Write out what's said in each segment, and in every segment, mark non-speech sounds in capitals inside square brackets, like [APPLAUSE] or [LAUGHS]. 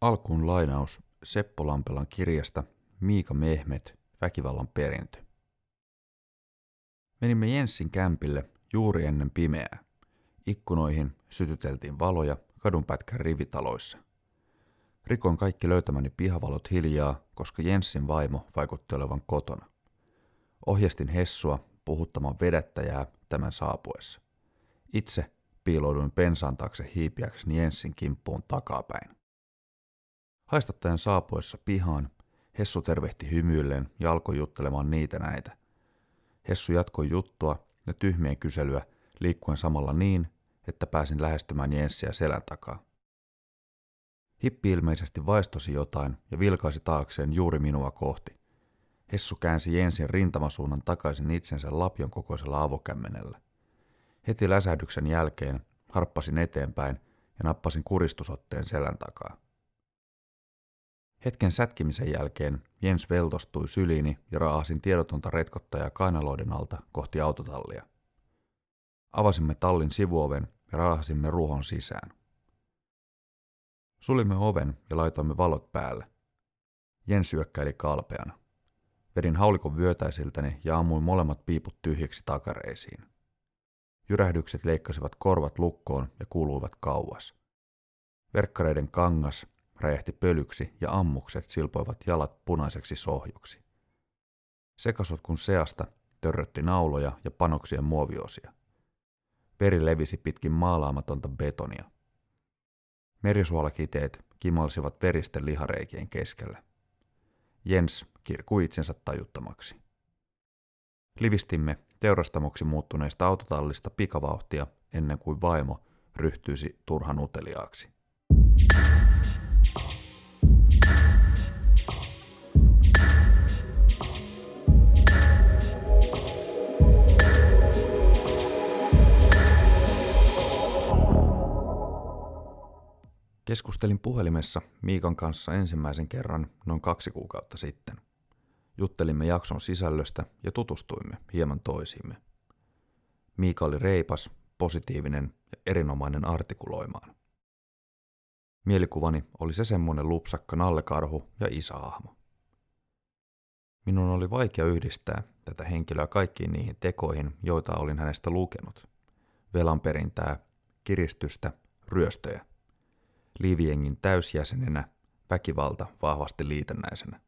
Alkuun lainaus Seppo Lampelan kirjasta Miika Mehmet, väkivallan perintö. Menimme Jenssin kämpille juuri ennen pimeää. Ikkunoihin sytyteltiin valoja kadunpätkän rivitaloissa. Rikon kaikki löytämäni pihavalot hiljaa, koska Jenssin vaimo vaikutti olevan kotona. Ohjastin Hessua puhuttamaan vedettäjää tämän saapuessa. Itse piilouduin pensaan taakse hiipiäkseni Jenssin kimppuun takapäin. Haistattajan saapuessa pihaan Hessu tervehti hymyilleen ja alkoi juttelemaan niitä näitä. Hessu jatkoi juttua ja tyhmien kyselyä liikkuen samalla niin, että pääsin lähestymään Jenssiä selän takaa. Hippi ilmeisesti vaistosi jotain ja vilkaisi taakseen juuri minua kohti. Hessu käänsi Jensin rintamasuunnan takaisin itsensä lapion kokoisella avokämmenellä. Heti läsähdyksen jälkeen harppasin eteenpäin ja nappasin kuristusotteen selän takaa. Hetken sätkimisen jälkeen Jens veltostui syliini ja raahasin tiedotonta retkottajaa kainaloiden alta kohti autotallia. Avasimme tallin sivuoven ja raahasimme ruohon sisään. Sulimme oven ja laitoimme valot päälle. Jens syökkäili kalpeana. Vedin haulikon vyötäisiltäni ja ammuin molemmat piiput tyhjiksi takareisiin. Jyrähdykset leikkasivat korvat lukkoon ja kuuluivat kauas. Verkkareiden kangas räjähti pölyksi ja ammukset silpoivat jalat punaiseksi sohjoksi. Sekasotkun seasta törrötti nauloja ja panoksien muoviosia. Veri levisi pitkin maalaamatonta betonia. Merisuolakiteet kimalsivat veristen lihareikien keskellä. Jens kirkui itsensä tajuttomaksi. Livistimme teurastamoksi muuttuneesta autotallista pikavauhtia ennen kuin vaimo ryhtyisi turhan uteliaaksi. Keskustelin puhelimessa Miikan kanssa ensimmäisen kerran noin kaksi kuukautta sitten. Juttelimme jakson sisällöstä ja tutustuimme hieman toisiimme. Miika oli reipas, positiivinen ja erinomainen artikuloimaan. Mielikuvani oli se semmoinen lupsakka nallekarhu ja isäahmo. Minun oli vaikea yhdistää tätä henkilöä kaikkiin niihin tekoihin, joita olin hänestä lukenut. Velanperintää, kiristystä, ryöstöjä. Liiviengin täysjäsenenä, väkivalta vahvasti liitännäisenä.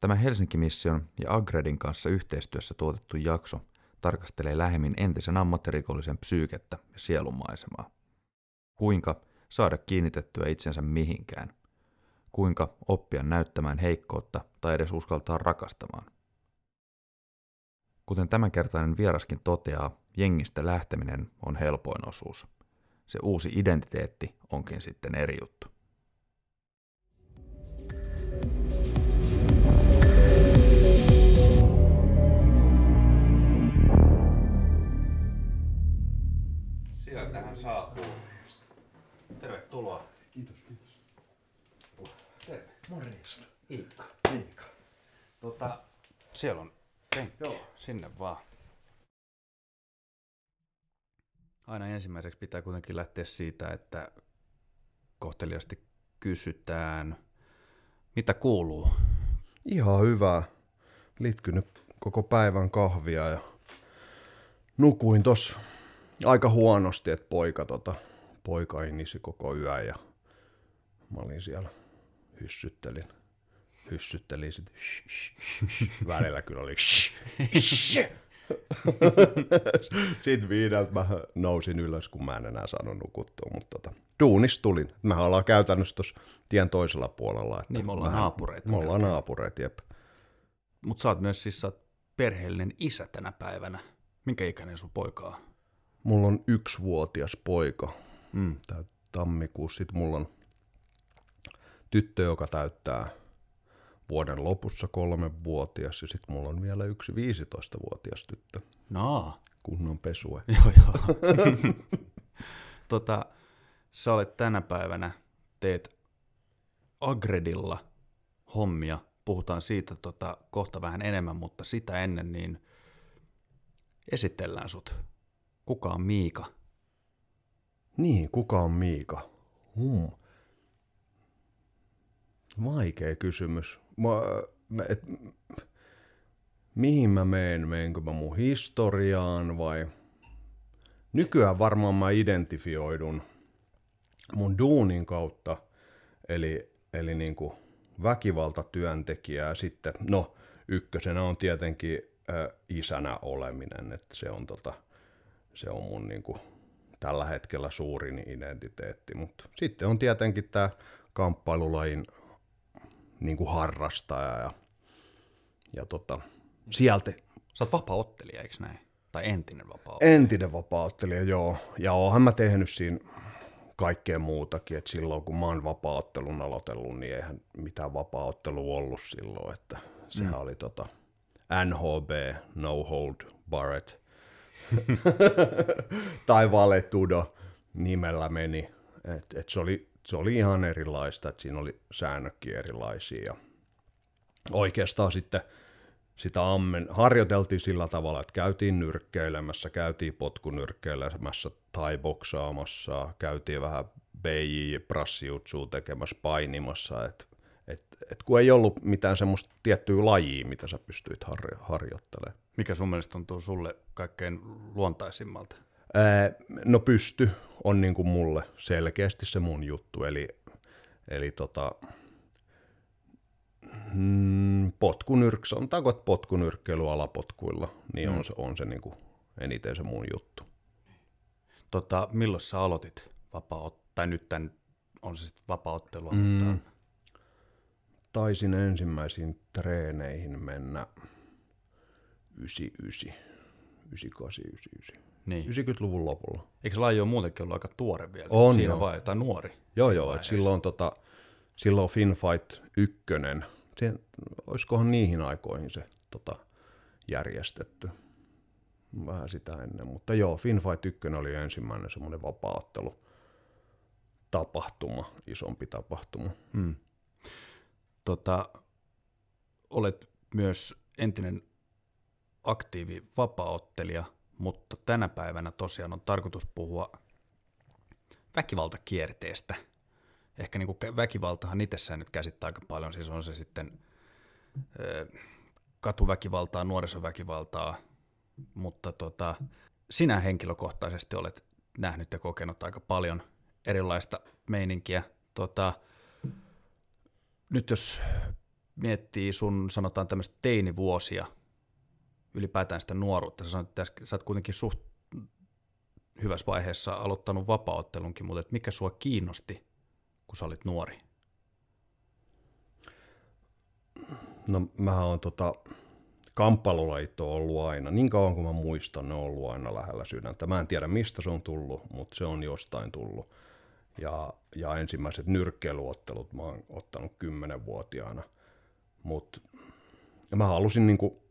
Tämä Helsinki-mission ja Agredin kanssa yhteistyössä tuotettu jakso tarkastelee lähemmin entisen ammattirikollisen psyykettä ja sielunmaisemaa. Kuinka saada kiinnitettyä itsensä mihinkään. Kuinka oppia näyttämään heikkoutta tai edes uskaltaa rakastamaan. Kuten tämänkertainen vieraskin toteaa, jengistä lähteminen on helpoin osuus. Se uusi identiteetti onkin sitten eri juttu. Tervetuloa. Kiitos, kiitos. Terve. Morjesta. Iikka. Miika. Tota, siellä on penkki. Joo. Sinne vaan. Aina ensimmäiseksi pitää kuitenkin lähteä siitä, että kohteliasti kysytään, mitä kuuluu. Ihan hyvä. Litkynyt koko päivän kahvia ja nukuin tos aika huonosti, että poika, tota, poika inisi koko yön ja mä olin siellä hyssyttelin. Hyssyttelin sit. Välillä kyllä oli. Sitten viideltä mä nousin ylös, kun mä en enää saanut nukuttua, mutta tota, duunis tulin. Mä ollaan käytännössä tuossa tien toisella puolella. Että Niin, me ollaan vähän- naapureita Me ollaan naapureita, jep. Mutta sä oot myös siis sä oot perheellinen isä tänä päivänä. Minkä ikäinen sun poika on? Mulla on yksivuotias poika. Mm. Tää tammikuussa. Sitten mulla on tyttö, joka täyttää vuoden lopussa kolmevuotias. Ja sitten mulla on vielä yksi 15-vuotias tyttö. No, Kunnon pesue. [LAUGHS] joo joo. [LAUGHS] tota, sä olet tänä päivänä, teet Agredilla hommia. Puhutaan siitä tota, kohta vähän enemmän, mutta sitä ennen niin esitellään sut. Kuka on Miika? Niin, kuka on Miika? Hmm. Vaikea kysymys. Mä, mä, et, mihin mä meen? Meenkö mä mun historiaan vai... Nykyään varmaan mä identifioidun mun duunin kautta, eli, eli niin kuin väkivaltatyöntekijää sitten, no ykkösenä on tietenkin ä, isänä oleminen, että se on, tota, se on mun niin kuin, tällä hetkellä suurin identiteetti, mutta sitten on tietenkin tämä kamppailulajin niin kuin harrastaja ja, ja tota, sieltä... Sä oot vapaa-ottelija, eikö näin? Tai entinen vapaa Entinen vapaa joo. Ja oonhan mä tehnyt siinä kaikkea muutakin, että silloin kun mä oon vapaa-ottelun aloitellut, niin eihän mitään vapaa-ottelua ollut silloin, että sehän mm. oli tota NHB, No Hold Barrett, [LAUGHS] tai Valetudo nimellä meni, et, et se, oli, se oli ihan erilaista, että siinä oli säännökkiä erilaisia. Ja oikeastaan sitten sitä ammen, harjoiteltiin sillä tavalla, että käytiin nyrkkeilemässä, käytiin potkunyrkkeilemässä tai boksaamassa, käytiin vähän BJ prassiutsua tekemässä painimassa, että et, et kun ei ollut mitään semmoista tiettyä lajia, mitä sä pystyit harjo- harjoittelemaan. Mikä sun mielestä tuntuu sulle kaikkein luontaisimmalta? Ää, no pysty on niin kuin mulle selkeästi se mun juttu, eli, eli tota, mm, potkunyrk, sanotaanko, että potkunyrkkeily alapotkuilla, niin mm. on se, on se niin kuin eniten se mun juttu. Tota, milloin sä aloitit vapaa tai nyt tämän, on se sitten vapaa-ottelua, mm. mutta... Taisin ensimmäisiin treeneihin mennä 99, 98, 99. Niin. 90-luvun lopulla. Eikö laji ole muutenkin ollut aika tuore vielä? On Siinä vai, tai nuori? Joo, joo. Että silloin, tota, silloin Finfight 1, se, olisikohan niihin aikoihin se tota, järjestetty. Vähän sitä ennen, mutta joo, Finfight 1 oli ensimmäinen semmoinen vapaattelu tapahtuma, isompi tapahtuma. Hmm. Tota, olet myös entinen aktiivi vapaaottelija, mutta tänä päivänä tosiaan on tarkoitus puhua väkivaltakierteestä. Ehkä niin kuin väkivaltahan itsessään nyt käsittää aika paljon, siis on se sitten katuväkivaltaa, nuorisoväkivaltaa, mutta tota, sinä henkilökohtaisesti olet nähnyt ja kokenut aika paljon erilaista meininkiä. Tota, nyt jos miettii sun sanotaan tämmöistä teinivuosia, ylipäätään sitä nuoruutta, sä sanoit, että sä oot kuitenkin suht hyvässä vaiheessa aloittanut vapaaottelunkin, mutta mikä sua kiinnosti, kun sä olit nuori? No mä oon tota, kamppailulajit on ollut aina, niin kauan kuin mä muistan, ne on ollut aina lähellä sydäntä. Mä en tiedä mistä se on tullut, mutta se on jostain tullut. Ja, ja ensimmäiset nyrkkeilyottelut mä oon ottanut kymmenenvuotiaana. Mutta mä halusin niinku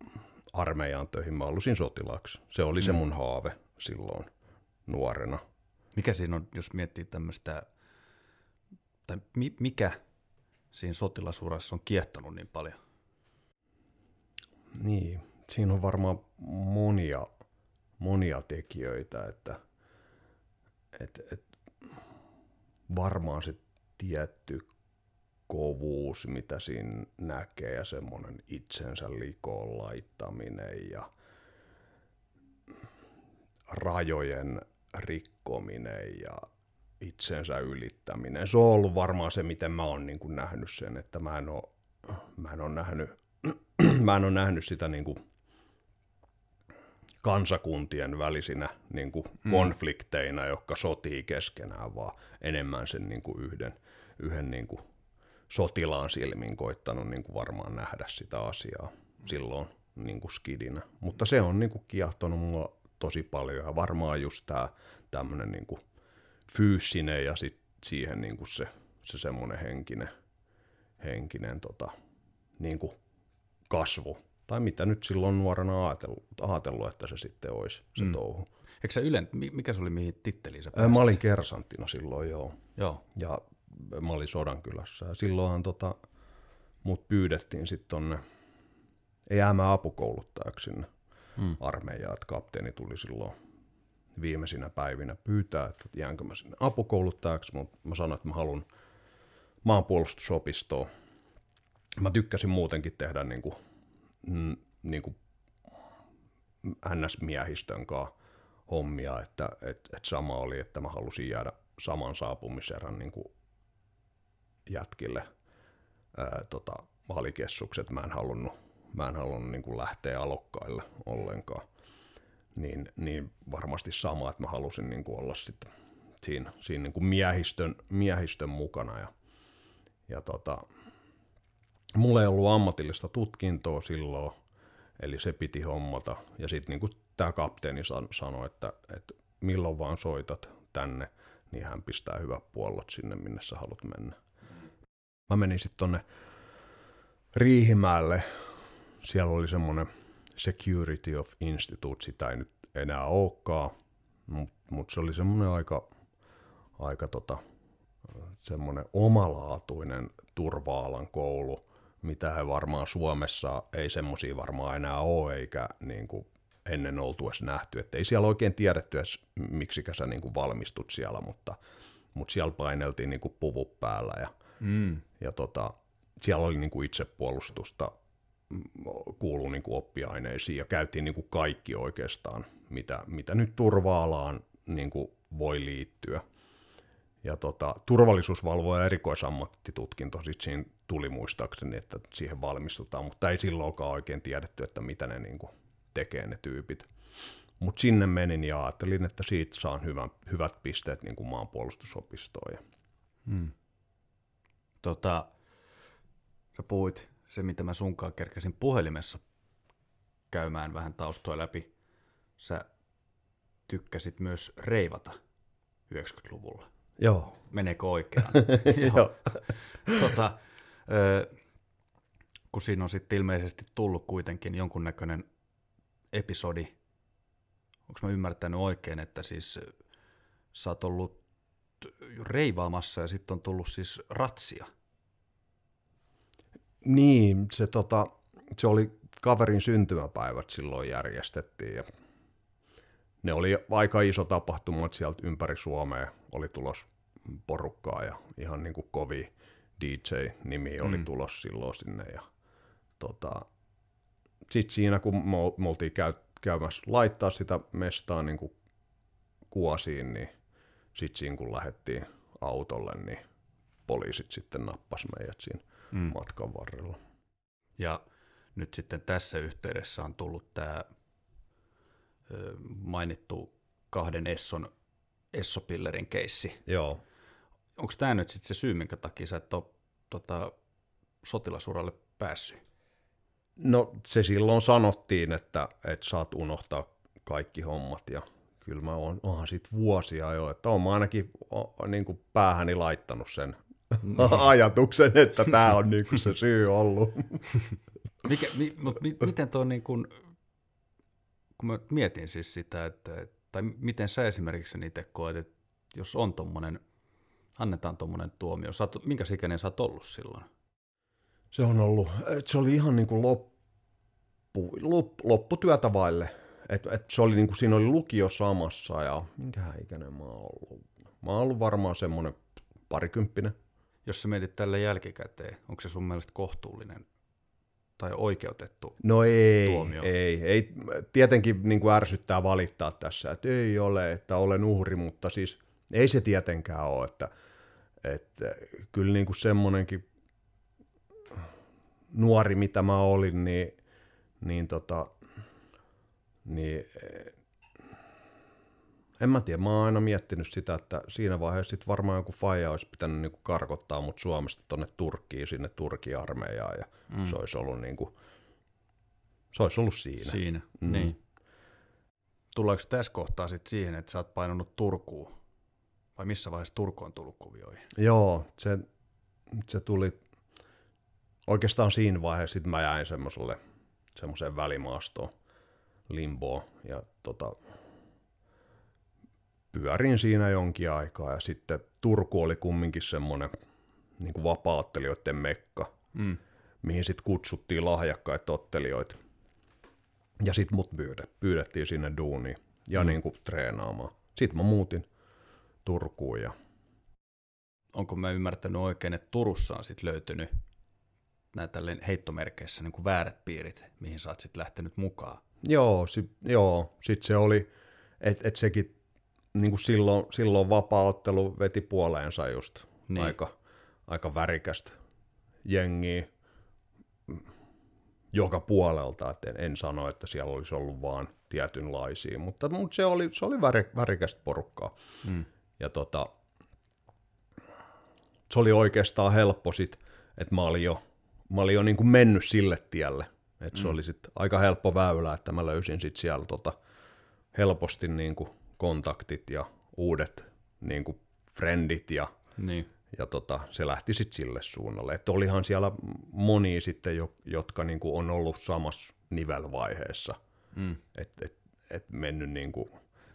armeijaan töihin, mä halusin sotilaaksi. Se oli mm. se mun haave silloin nuorena. Mikä siinä on, jos miettii tämmöistä, tai mi, mikä siinä sotilasurassa on kiehtonut niin paljon? Niin, siinä on varmaan monia, monia tekijöitä, että et, et, varmaan se tietty kovuus, mitä siinä näkee ja semmoinen itsensä likoon laittaminen ja rajojen rikkominen ja itsensä ylittäminen. Se on ollut varmaan se, miten mä oon niin kuin nähnyt sen, että mä en ole, mä en ole nähnyt, [CLEARS THROAT] mä en ole nähnyt sitä niin kuin kansakuntien välisinä niin kuin mm. konflikteina, jotka sotii keskenään, vaan enemmän sen niin kuin yhden, yhden niin kuin sotilaan silmin koittanut niin kuin varmaan nähdä sitä asiaa silloin niin kuin skidinä. Mutta se on niin kuin kiahtonut mua tosi paljon ja varmaan just tämä tämmöinen niin kuin fyysinen ja sit siihen niin kuin se, se semmoinen henkinen, henkinen tota, niin kuin kasvu. Tai mitä nyt silloin nuorena ajatellut, ajatellut että se sitten olisi se mm. touhu. Eikö sä Ylen, mikä se oli, mihin titteliin sä pääsit? Mä olin kersanttina silloin, joo. joo. Ja mä olin Sodankylässä. Ja silloinhan tota, mut pyydettiin sitten tonne, ei jäämään apukouluttajaksi sinne mm. armeijaan, että kapteeni tuli silloin viimeisinä päivinä pyytää, että jäänkö mä sinne apukouluttajaksi, mutta mä sanoin, että mä haluan maanpuolustusopistoon mä tykkäsin muutenkin tehdä niin kuin, mm, niin kuin NS-miehistön kanssa hommia, että et, et sama oli, että mä halusin jäädä saman saapumiserän niin kuin jätkille ää, tota, valikessukset. Mä en halunnut, mä en halunnut niin kuin lähteä alokkaille ollenkaan. Niin, niin varmasti sama, että mä halusin niin kuin olla sitten siinä, siinä niin kuin miehistön, miehistön mukana. Ja, ja tota, mulla ei ollut ammatillista tutkintoa silloin, eli se piti hommata. Ja sitten niin kuin tämä kapteeni sanoi, että, että milloin vaan soitat tänne, niin hän pistää hyvät puollot sinne, minne sä haluat mennä. Mä menin sitten tonne Riihimäelle. Siellä oli semmoinen Security of Institute, sitä ei nyt enää olekaan, mutta mut se oli semmoinen aika, aika tota, semmoinen omalaatuinen turvaalan koulu, mitä he varmaan Suomessa ei semmoisia varmaan enää ole, eikä niin kuin ennen oltu edes nähty. Että ei siellä oikein tiedetty edes, miksi sä niin kuin valmistut siellä, mutta, mutta siellä paineltiin niin kuin puvut päällä ja, mm. ja tota, siellä oli niin kuin itsepuolustusta mm, kuuluu niin kuin oppiaineisiin ja käytiin niin kuin kaikki oikeastaan, mitä, mitä nyt turva-alaan niin kuin voi liittyä. Ja tota, turvallisuusvalvoja erikoisammattitutkinto sit siinä tuli muistaakseni, että siihen valmistutaan, mutta ei silloinkaan oikein tiedetty, että mitä ne niin kuin tekee ne tyypit. Mutta sinne menin ja ajattelin, että siitä saan hyvän, hyvät pisteet niin kuin maanpuolustusopistoon. Hmm. Tota, sä puhuit se, mitä mä sunkaan kerkäsin puhelimessa käymään vähän taustoja läpi. Sä tykkäsit myös reivata 90-luvulla. Joo. Meneekö oikein? [LAUGHS] Joo. tota, ö, kun siinä on sitten ilmeisesti tullut kuitenkin jonkunnäköinen episodi, onko mä ymmärtänyt oikein, että siis sä oot ollut reivaamassa ja sitten on tullut siis ratsia. Niin, se, tota, se oli kaverin syntymäpäivät silloin järjestettiin ja ne oli aika iso tapahtuma, että sieltä ympäri Suomea oli tulos porukkaa ja ihan niin kuin kovi DJ-nimi oli mm. tulos silloin sinne ja tota, sitten siinä, kun me, oltiin käy, käymässä laittaa sitä mestaa niin kuin kuosiin, niin sitten siinä kun lähdettiin autolle, niin poliisit sitten nappas meidät siinä mm. matkan varrella. Ja nyt sitten tässä yhteydessä on tullut tämä mainittu kahden Esson Essopillerin keissi. Joo. Onko tämä nyt sitten se syy, minkä takia sä et ole tota, sotilasuralle päässyt? No se silloin sanottiin, että, että saat unohtaa kaikki hommat ja kyllä mä oon, onhan siitä vuosia jo, että oon mä ainakin o, niin kuin päähäni laittanut sen [LAUGHS] ajatuksen, että tämä on niin kuin se syy ollut. [LAUGHS] Mikä, mi, mut, mi, miten tuo niin kuin, kun mä mietin siis sitä, että, tai miten sä esimerkiksi niitä koet, että jos on tuommoinen, annetaan tuommoinen tuomio, sä oot, minkä ikäinen sä oot ollut silloin? se on ollut, se oli ihan niin kuin loppu, lop, lopputyötä vaille. Et, et se oli niin kuin, siinä oli lukio samassa ja minkähän ikäinen mä oon ollut. Mä oon ollut varmaan semmoinen parikymppinen. Jos sä mietit tällä jälkikäteen, onko se sun mielestä kohtuullinen tai oikeutettu No ei, tuomio? ei, ei. Tietenkin niin kuin ärsyttää valittaa tässä, että ei ole, että olen uhri, mutta siis ei se tietenkään ole, että, että kyllä niin kuin semmoinenkin nuori, mitä mä olin, niin, niin, tota, niin en mä tiedä, mä oon aina miettinyt sitä, että siinä vaiheessa sit varmaan joku faija olisi pitänyt niinku karkottaa mut Suomesta tonne Turkkiin, sinne Turkin armeijaan, ja mm. se olisi ollut niinku, se olisi ollut siinä. Siinä, mm. niin. Tuleeko tässä kohtaa sitten siihen, että sä oot painanut Turkuun? Vai missä vaiheessa Turku on tullut kuvioihin? Joo, se, se tuli oikeastaan siinä vaiheessa sit mä jäin semmoiselle semmoiseen välimaastoon, limboon, ja tota, pyörin siinä jonkin aikaa, ja sitten Turku oli kumminkin semmoinen niin kuin vapaattelijoiden mekka, mm. mihin sitten kutsuttiin lahjakkaita ottelijoita. Ja sitten mut pyydettiin sinne duuniin ja mm. niin kuin treenaamaan. Sitten mä muutin Turkuun. Ja... Onko mä ymmärtänyt oikein, että Turussa on sitten löytynyt tälleen heittomerkeissä niin kuin väärät piirit, mihin sä oot sitten lähtenyt mukaan. Joo, si, joo. sitten se oli, että et sekin niin kuin silloin, silloin vapaaottelu veti puoleensa just Niin. niin. aika, aika värikästä jengiä joka puolelta, että en, en sano, että siellä olisi ollut vaan tietynlaisia, mutta, mutta se oli, se oli väri, värikästä porukkaa. Mm. Ja tota, se oli oikeastaan helppo sit, että mä olin jo, mä olin jo niin kuin mennyt sille tielle. Että se Mm. oli sit aika helppo väylä, että mä löysin sit siellä tota helposti niin kuin kontaktit ja uudet niin kuin friendit ja, Niin. ja tota, se lähti sitten sille suunnalle. Että olihan siellä monia sitten, jo, jotka niin kuin on ollut samassa nivelvaiheessa, Mm. että et, et mennyt niin kuin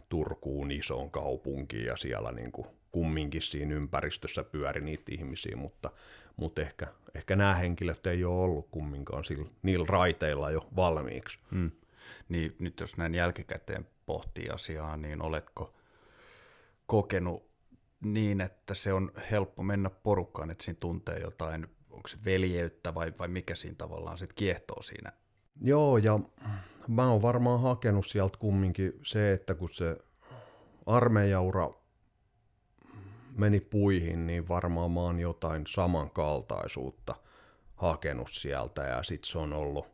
Turkuun isoon kaupunkiin ja siellä niin kuin kumminkin siinä ympäristössä pyöri niitä ihmisiä, mutta, mutta ehkä, ehkä nämä henkilöt ei ole ollut kumminkaan sillä, niillä raiteilla jo valmiiksi. Mm. Niin nyt jos näin jälkikäteen pohtii asiaa, niin oletko kokenut niin, että se on helppo mennä porukkaan, että siinä tuntee jotain, onko se veljeyttä vai, vai mikä siinä tavallaan sitten kiehtoo siinä? Joo, ja mä oon varmaan hakenut sieltä kumminkin se, että kun se armeijaura meni puihin, niin varmaan mä oon jotain samankaltaisuutta hakenut sieltä, ja sit se on ollut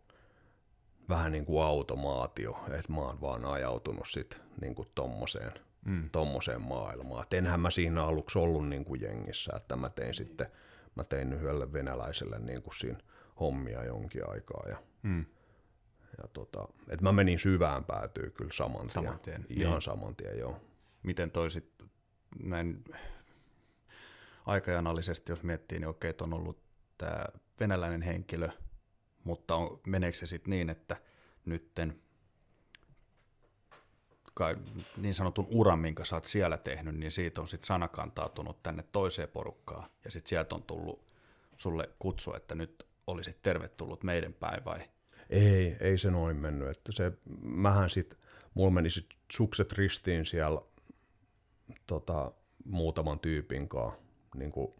vähän niin kuin automaatio, että mä oon vaan ajautunut sit niin kuin tommoseen, Mm. tommoseen maailmaan. Et enhän mä siinä aluksi ollut niin kuin jengissä, että mä tein sitten, mä tein yhdelle venäläiselle niin kuin siinä hommia jonkin aikaa, ja Mm. ja tota, et mä menin syvään päätyy kyllä saman tien. Saman tien, Ihan niin. saman tien, joo. Miten toisit näin aikajanallisesti, jos miettii, niin okei, on ollut tämä venäläinen henkilö, mutta on, meneekö se sitten niin, että nytten kai, niin sanotun uran, minkä sä oot siellä tehnyt, niin siitä on sitten sana kantautunut tänne toiseen porukkaan, ja sitten sieltä on tullut sulle kutsu, että nyt olisit tervetullut meidän päin vai? Ei, ei se noin mennyt. Että se, mähän sit, mulla meni sit sukset ristiin siellä tota, muutaman tyypin kanssa niin kuin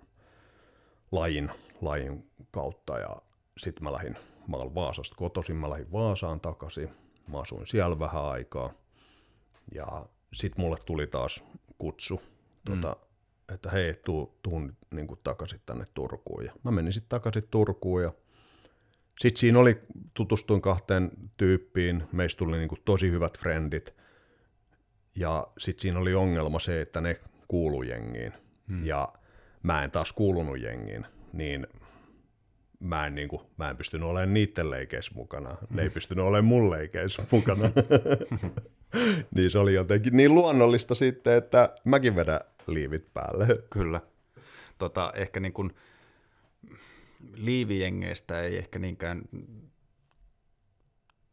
lajin, lajin kautta. Ja sitten mä lähdin, mä olen Vaasasta kotoisin, mä lähdin Vaasaan takaisin, mä asuin siellä vähän aikaa. Ja sitten mulle tuli taas kutsu, tota, että hei, tuu, tuu niin kuin takaisin tänne Turkuun. Ja mä menin sitten takaisin Turkuun ja sitten siinä oli, tutustuin kahteen tyyppiin, meistä tuli niinku tosi hyvät frendit, ja sitten siinä oli ongelma se, että ne kuulu jengiin, hmm. ja mä en taas kuulunut jengiin, niin mä en, niinku, mä en pystynyt olemaan niiden leikeissä mukana, ne ei pystynyt olemaan mun leikeissä mukana. [LAUGHS] niin se oli jotenkin niin luonnollista sitten, että mäkin vedän liivit päälle. Kyllä. Tota, ehkä niin kuin liivijengeistä ei ehkä niinkään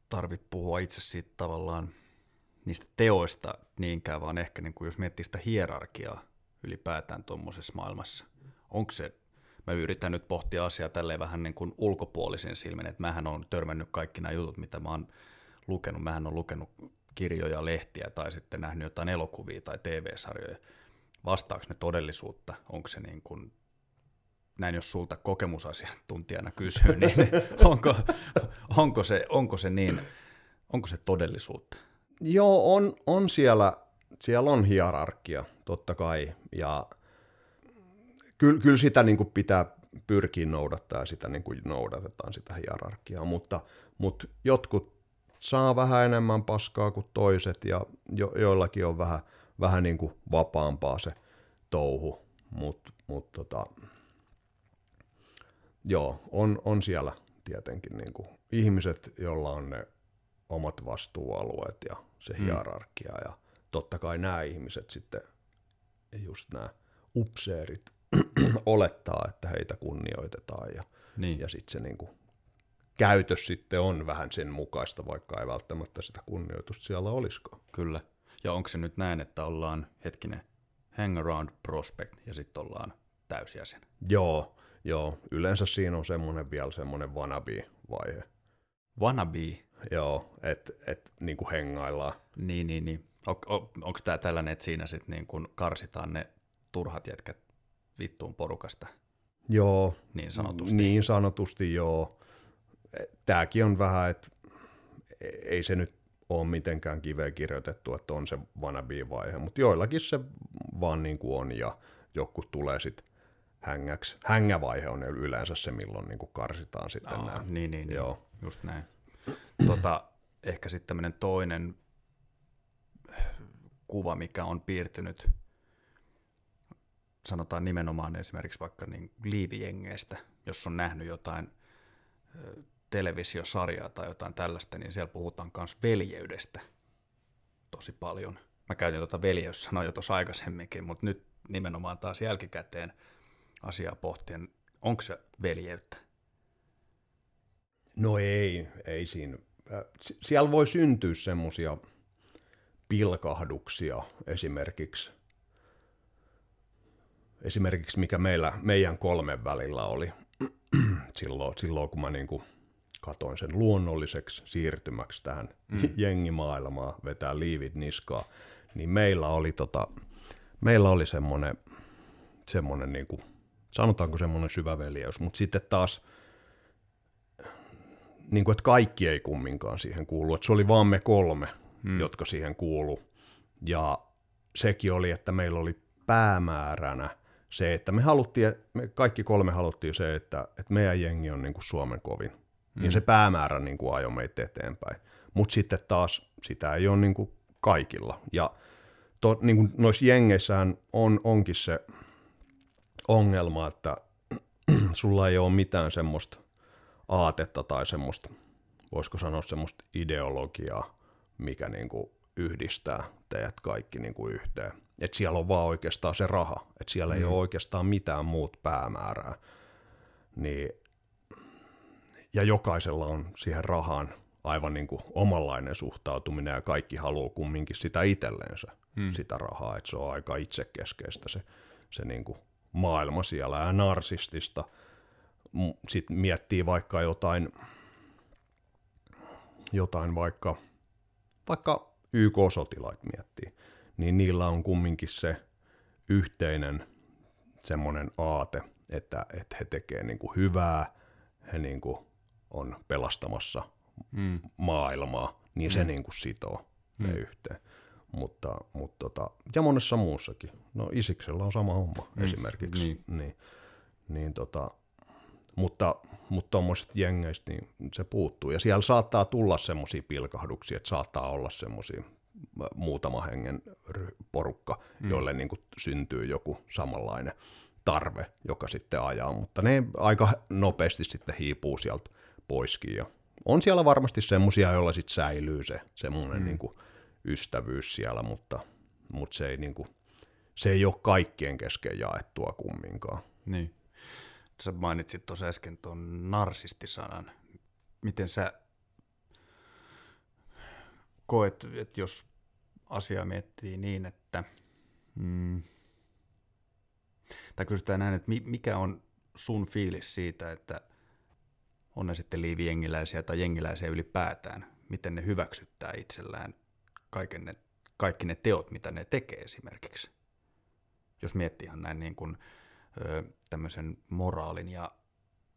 tarvitse puhua itse siitä tavallaan niistä teoista niinkään, vaan ehkä niin kuin jos miettii sitä hierarkiaa ylipäätään tuommoisessa maailmassa. Onko se, mä yritän nyt pohtia asiaa tälleen vähän niin kuin ulkopuolisen silmin, että mähän on törmännyt kaikki nämä jutut, mitä mä oon lukenut. Mähän on lukenut kirjoja, lehtiä tai sitten nähnyt jotain elokuvia tai TV-sarjoja. Vastaako ne todellisuutta? Onko se niin kuin näin jos sulta kokemusasiantuntijana kysyy, [LAUGHS] niin onko, onko, se, onko se niin, onko se todellisuutta? Joo, on, on siellä, siellä on hierarkia, totta kai, ja kyllä, kyllä sitä niin kuin pitää pyrkiä noudattaa ja sitä niin kuin noudatetaan sitä hierarkiaa, mutta, mutta jotkut saa vähän enemmän paskaa kuin toiset ja jo, joillakin on vähän, vähän niin kuin vapaampaa se touhu, mutta mut tota, joo, on, on siellä tietenkin niin kuin ihmiset, joilla on ne omat vastuualueet ja se hierarkia ja totta kai nämä ihmiset sitten, just nämä upseerit, [CLEARS THROAT] olettaa, että heitä kunnioitetaan ja, Niin. ja sitten se niin kuin käytös sitten on vähän sen mukaista, vaikka ei välttämättä sitä kunnioitusta siellä olisikaan. Kyllä. Ja onko se nyt näin, että ollaan hetkinen hang around prospect ja sitten ollaan täysjäsen? Joo, joo, yleensä siinä on semmoinen vielä semmoinen wannabe-vaihe. Wannabe, Joo, että et, niin kuin hengaillaan. niin, niin, niin. On, on, onko tämä tällainen, että siinä sitten niin kun karsitaan ne turhat jätkät vittuun porukasta? Joo. niin sanotusti. Niin sanotusti, joo. Tämäkin on vähän, että ei se nyt ole mitenkään kiveen kirjoitettu, että on se wannabe-vaihe, mutta joillakin se vaan niin kuin on ja joku tulee sitten hängäksi. Hängävaihe on yleensä se, milloin niin kuin karsitaan sitten Aa, nämä. niin, niin, Joo. Joo. just näin. Tota, ehkä sitten tämmöinen toinen kuva, mikä on piirtynyt, sanotaan nimenomaan esimerkiksi vaikka niin liivijengeistä, jos on nähnyt jotain televisiosarjaa tai jotain tällaista, niin siellä puhutaan myös veljeydestä tosi paljon. Mä käytin tuota veljeyssanaa jo tuossa aikaisemminkin, mutta nyt nimenomaan taas jälkikäteen asiaa pohtien, onko se veljeyttä? No ei, ei siinä. Äh, si- Siellä voi syntyä semmoisia pilkahduksia esimerkiksi, esimerkiksi mikä meillä, meidän kolmen välillä oli [CLEARS THROAT] silloin, silloin kun mä niin kuin katoin sen luonnolliseksi siirtymäksi tähän mm. [LAUGHS] jengimaailmaan, vetää liivit niskaa, niin meillä oli, tota, meillä oli semmoinen, semmoinen niin kuin, sanotaanko semmoinen syväveljeys, mutta sitten taas niin kuin, että kaikki ei kumminkaan siihen kuulu. Että se oli vaan me kolme, hmm. jotka siihen kuulu. Ja sekin oli, että meillä oli päämääränä se, että me haluttiin, me kaikki kolme haluttiin se, että, että meidän jengi on niin kuin Suomen kovin. Hmm. Ja se päämäärä niin kuin ajoi meitä eteenpäin. Mutta sitten taas sitä ei ole niin kuin kaikilla. Ja to, niin kuin noissa jengeissähän on, onkin se ongelma, että [CLEARS THROAT] sulla ei ole mitään semmoista aatetta tai semmoista, voisiko sanoa semmoista ideologiaa, mikä niin kuin yhdistää teidät kaikki niin kuin yhteen. Et siellä on vaan oikeastaan se raha, että siellä mm. ei ole oikeastaan mitään muut päämäärää. Niin, ja jokaisella on siihen rahaan aivan niin kuin omanlainen suhtautuminen ja kaikki haluaa kumminkin sitä itselleensä, mm. sitä rahaa. Että se on aika itsekeskeistä se, se niin kuin maailma siellä ja narsistista – sitten miettii vaikka jotain, jotain vaikka, vaikka YK-sotilaat miettii, niin niillä on kumminkin se yhteinen semmoinen aate, että, että he tekee niin kuin hyvää, he niin kuin on pelastamassa mm. maailmaa, niin mm. se niin kuin sitoo mm. ne yhteen. Mutta, mutta tota, ja monessa muussakin. No Isiksellä on sama homma mm. esimerkiksi. Niin. Niin, niin tota, mutta mutta tuommoisista jengeistä niin se puuttuu. Ja siellä saattaa tulla semmoisia pilkahduksia, että saattaa olla semmoisia muutama hengen porukka, mm. joille niin kuin syntyy joku samanlainen tarve, joka sitten ajaa, mutta ne aika nopeasti sitten hiipuu sieltä poiskin. Ja on siellä varmasti semmoisia, joilla sitten säilyy se semmoinen mm. niin kuin ystävyys siellä, mutta, mutta se, ei niin kuin, se ei ole kaikkien kesken jaettua kumminkaan. Niin sä mainitsit tuossa äsken tuon narsistisanan. Miten sä koet, että jos asia miettii niin, että mm, tai kysytään näin, että mikä on sun fiilis siitä, että on ne sitten liivijengiläisiä tai jengiläisiä ylipäätään, miten ne hyväksyttää itsellään kaiken ne, kaikki ne teot, mitä ne tekee esimerkiksi. Jos miettii ihan näin niin kuin, tämmöisen moraalin ja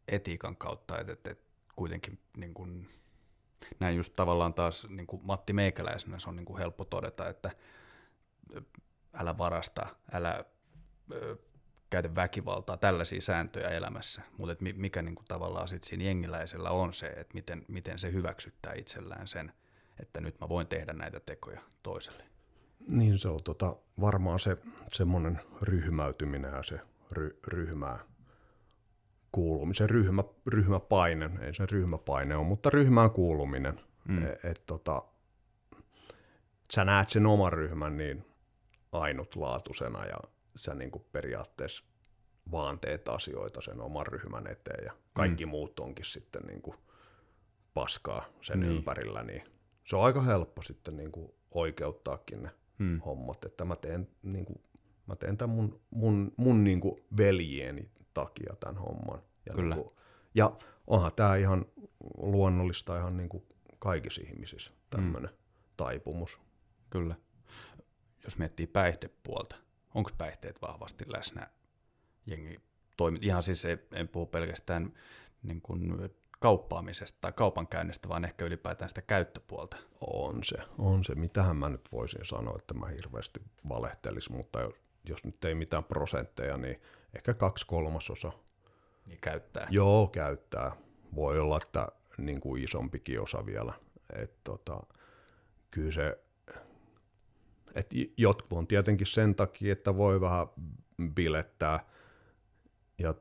etiikan kautta, että, että, että kuitenkin niin kuin, näin just tavallaan taas niin kuin Matti Meikäläisenä se on niin kuin helppo todeta, että älä varasta, älä ö, käytä väkivaltaa, tällaisia sääntöjä elämässä, mutta mikä niin kuin tavallaan sitten siinä jengiläisellä on se, että miten, miten se hyväksyttää itsellään sen, että nyt mä voin tehdä näitä tekoja toiselle. Niin se on tota, varmaan se semmoinen ryhmäytyminen ja se ry, ryhmää kuulumisen, ryhmä, ryhmäpaine, ei se ryhmäpaine ole, mutta ryhmään kuuluminen. Mm. Et, et, tota, sä näet sen oman ryhmän niin ainutlaatuisena ja sä niin kuin periaatteessa vaan teet asioita sen oman ryhmän eteen ja kaikki mm. muut onkin sitten niin kuin paskaa sen niin. ympärillä, niin se on aika helppo sitten niin kuin oikeuttaakin ne mm. hommat, että mä teen niin kuin mä teen tämän mun, mun, mun niin kuin veljieni takia tämän homman. Ja, Kyllä. Niin kuin, ja onhan tämä ihan luonnollista ihan niin kuin kaikissa ihmisissä, tämmöinen mm. taipumus. Kyllä. Jos miettii päihdepuolta, onko päihteet vahvasti läsnä jengi toimi, ihan siis ei, en puhu pelkästään niin kuin kauppaamisesta tai kaupankäynnistä, vaan ehkä ylipäätään sitä käyttöpuolta. On se, on se. Mitähän mä nyt voisin sanoa, että mä hirveästi valehtelisin, mutta jos, jos nyt ei mitään prosentteja, niin ehkä kaksi kolmasosa. Niin käyttää. Joo, käyttää. Voi olla, että niin kuin isompikin osa vielä. Et tota, kyllä se, et jotkut on tietenkin sen takia, että voi vähän bilettää ja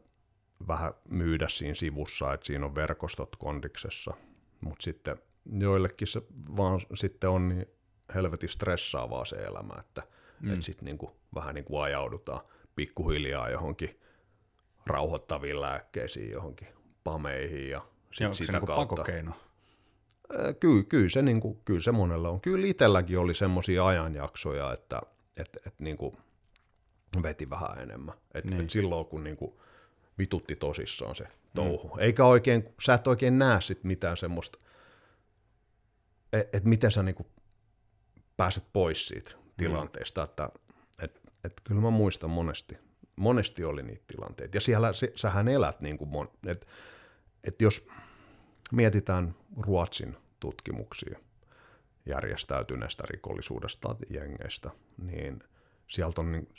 vähän myydä siinä sivussa, että siinä on verkostot kondiksessa, mutta sitten joillekin se vaan sitten on niin helvetin stressaavaa se elämä, että mm. et sitten niinku, vähän niin kuin ajaudutaan pikkuhiljaa johonkin rauhoittaviin lääkkeisiin, johonkin pameihin ja sit Joo, sitä se niin kautta. pakokeino? Kyllä, kyllä, se, niin kuin, kyllä se monella on. Kyllä itselläkin oli semmoisia ajanjaksoja, että et, et, niin kuin veti vähän enemmän. Et, Niin. et silloin, kun niin kuin vitutti tosissaan se touhu. Mm. Eikä oikein, sä et oikein näe sit mitään semmoista, että et miten sä niin kuin pääset pois siitä tilanteesta. Että et, et, kyllä mä muistan monesti, monesti oli niitä tilanteita. Ja siellä se, sähän elät, niin kuin mon, että et jos mietitään Ruotsin tutkimuksia järjestäytyneestä rikollisuudesta jengeistä, niin sieltä on niin,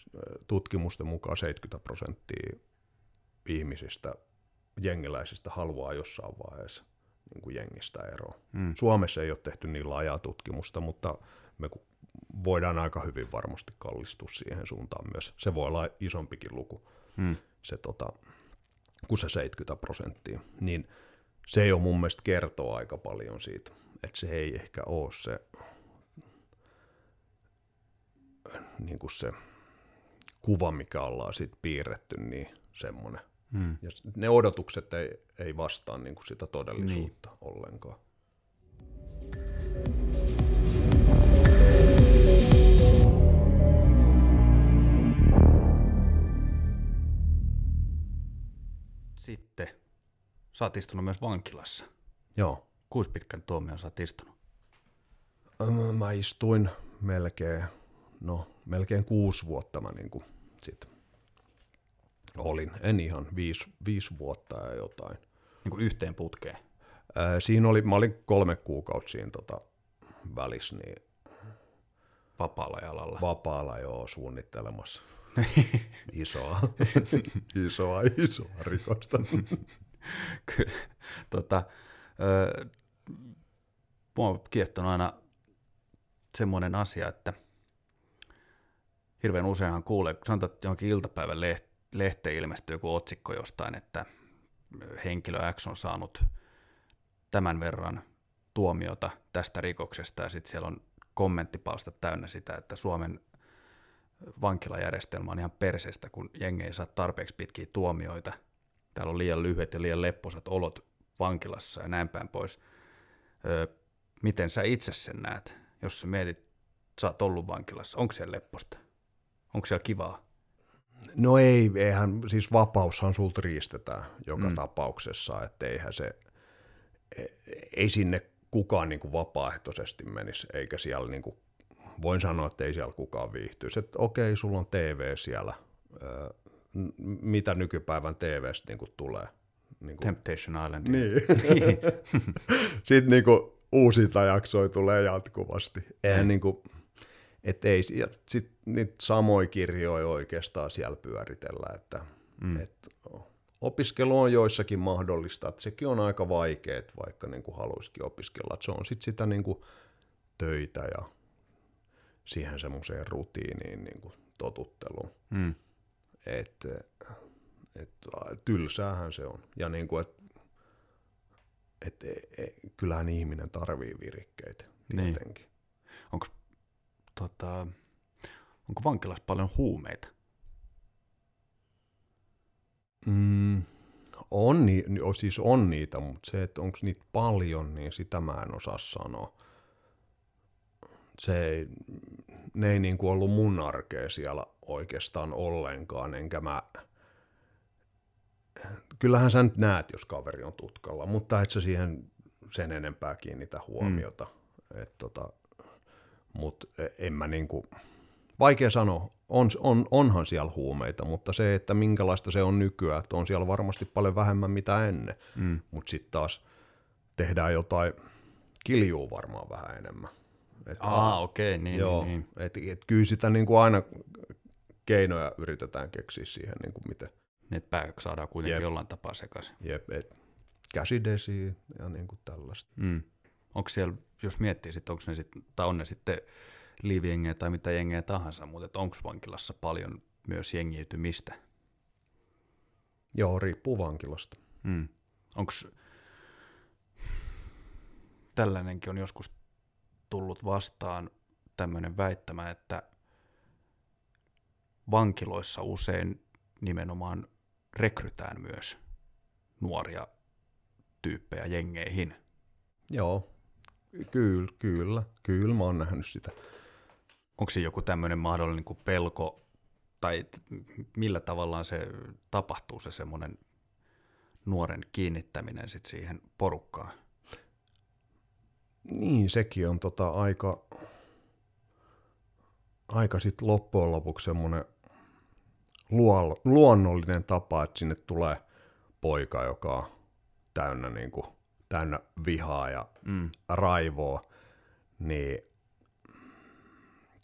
tutkimusten mukaan 70 prosenttia ihmisistä, jengiläisistä haluaa jossain vaiheessa niin kuin jengistä eroa. Mm. Suomessa ei ole tehty niin laajaa tutkimusta, mutta me ku- voidaan aika hyvin varmasti kallistua siihen suuntaan myös. Se voi olla isompikin luku, mm. se, tota, kuin se 70 prosenttia. Niin se ei ole mun mielestä kertoa aika paljon siitä, että se ei ehkä ole se, niin kuin se kuva, mikä ollaan siitä piirretty, niin semmoinen. Hmm. Ja ne odotukset ei, ei vastaa niin kuin sitä todellisuutta niin. ollenkaan. Sitten sä oot istunut myös vankilassa. Joo. Kuinka pitkän tuomion sä oot istunut? Mä istuin melkein, no melkein kuusi vuotta mä niin kuin sit olin. En ihan viisi, viisi vuotta ja jotain. Niin kuin yhteen putkeen. Ää, siinä oli, mä olin kolme kuukautta siinä tota, välissä, niin Vapaalla jalalla. vapaalla jo suunnittelemassa [LAUGHS] isoa, [LAUGHS] isoa, isoa rikosta. [LAUGHS] Kyllä. tota, ö, mua on aina semmoinen asia, että hirveän useinhan kuulee, sanotaan, että johonkin iltapäivän leht- lehteen ilmestyy joku otsikko jostain, että henkilö X on saanut tämän verran tuomiota tästä rikoksesta, ja sitten siellä on kommenttipalsta täynnä sitä, että Suomen vankilajärjestelmä on ihan perseestä, kun jengi ei saa tarpeeksi pitkiä tuomioita. Täällä on liian lyhyet ja liian lepposat olot vankilassa ja näin päin pois. Öö, miten sä itse sen näet, jos sä mietit, sä oot ollut vankilassa, onko siellä lepposta? Onko siellä kivaa? No ei, eihän, siis vapaushan sulta riistetään joka mm. tapauksessa, että eihän se, e- ei sinne kukaan niin kuin vapaaehtoisesti menisi, eikä siellä niin kuin, voin sanoa, että ei siellä kukaan viihtyisi. Että okei, sulla on TV siellä, mitä nykypäivän TVstä niin tulee. Niin kuin, Temptation Island. niin. [LAUGHS] Sitten niin kuin uusinta jaksoja tulee jatkuvasti. Eihän niin kuin, et ei, ja sit niitä samoja kirjoja oikeastaan siellä pyöritellä, että mm. et, opiskelu on joissakin mahdollista, että sekin on aika vaikea, vaikka niin kuin haluaisikin opiskella, että se on sitten sitä niin kuin töitä ja siihen semmoiseen rutiiniin niin kuin totutteluun. Mm. Et, et, tylsäähän se on. Ja niin kuin, et, et, e, e, kyllähän ihminen tarvii virikkeitä Niin. tietenkin. Onko, tota, onko vankilassa paljon huumeita? Mm, on, ni, siis on niitä, mutta se, että onko niitä paljon, niin sitä mä en osaa sanoa. Se ei, ne ei niin kuin ollut mun arkea siellä oikeastaan ollenkaan, enkä mä... Kyllähän sä nyt näet, jos kaveri on tutkalla, mutta et sä siihen sen enempää kiinnitä huomiota. Mm. Et tota, Mutta en mä niinku, vaikea sanoa, on, on, onhan siellä huumeita, mutta se, että minkälaista se on nykyään, että on siellä varmasti paljon vähemmän mitä ennen, Mm. mutta sitten taas tehdään jotain, kiljuu varmaan vähän enemmän. Et, Aa, okei, okay, niin, joo, niin, niin. Et, et kyllä sitä niin kuin aina keinoja yritetään keksiä siihen, niin kuin miten, Niin, että pää saadaan kuitenkin Jep. jollain tapaa sekaisin. jep, et, käsidesiä ja niin kuin tällaista. Mm. Onko siellä, jos miettii sitten, onko ne sit, tai on ne sitten liivijengejä tai mitä jengejä tahansa, mutta onko vankilassa paljon myös jengiytymistä? Joo, riippuu vankilasta. Mm. Onko tällainenkin on joskus tullut vastaan tämmöinen väittämä, että vankiloissa usein nimenomaan rekrytään myös nuoria tyyppejä jengeihin. Joo, kyllä, kyllä, kyllä mä oon nähnyt sitä. Onko se joku tämmöinen mahdollinen kuin pelko, tai millä tavallaan se tapahtuu se semmoinen nuoren kiinnittäminen sit siihen porukkaan? Niin, sekin on tota aika, aika sit loppujen lopuksi semmoinen luo, luonnollinen tapa, että sinne tulee poika, joka on täynnä, niin kuin, täynnä vihaa ja Mm. raivoa, niin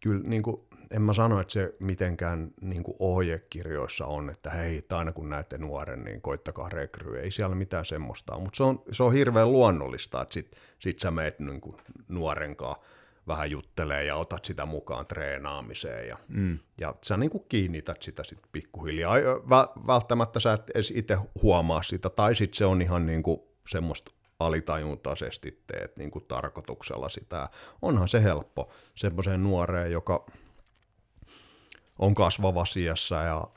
kyllä niin kuin, en mä sano, että se mitenkään niin kuin ohjekirjoissa on, että hei, aina kun näette nuoren, niin koittakaa rekryä. Ei siellä mitään semmoista mutta se on, se on hirveän luonnollista, että sit, sit sä meet niin kuin nuorenkaan vähän juttelee ja otat sitä mukaan treenaamiseen ja, Mm. ja sä niin kuin kiinnität sitä sitten pikkuhiljaa. Vä, välttämättä sä et edes itse huomaa sitä, tai sitten se on ihan niin kuin semmoista alitajuntaisesti teet niin kuin tarkoituksella sitä. Onhan se helppo semmoiseen nuoreen, joka on kasvavasiassa ja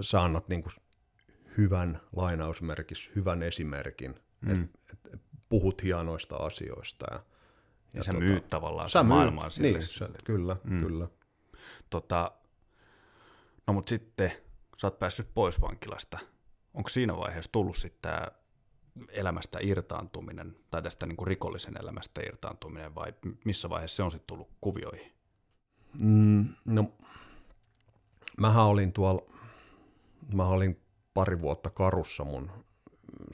sä annat niin kuin hyvän lainausmerkis, hyvän esimerkin, mm. että et, puhut hienoista asioista. Ja, Ja, sä tota, myyt tavallaan sä maailmaan sille. niin, sä, kyllä, mm. kyllä. Tota, no mutta sitten sä oot päässyt pois vankilasta. Onko siinä vaiheessa tullut sitten tämä elämästä irtaantuminen, tai tästä niinku rikollisen elämästä irtaantuminen, vai missä vaiheessa se on sitten tullut kuvioihin? Mm, no, mähän olin tuolla, mä olin pari vuotta karussa mun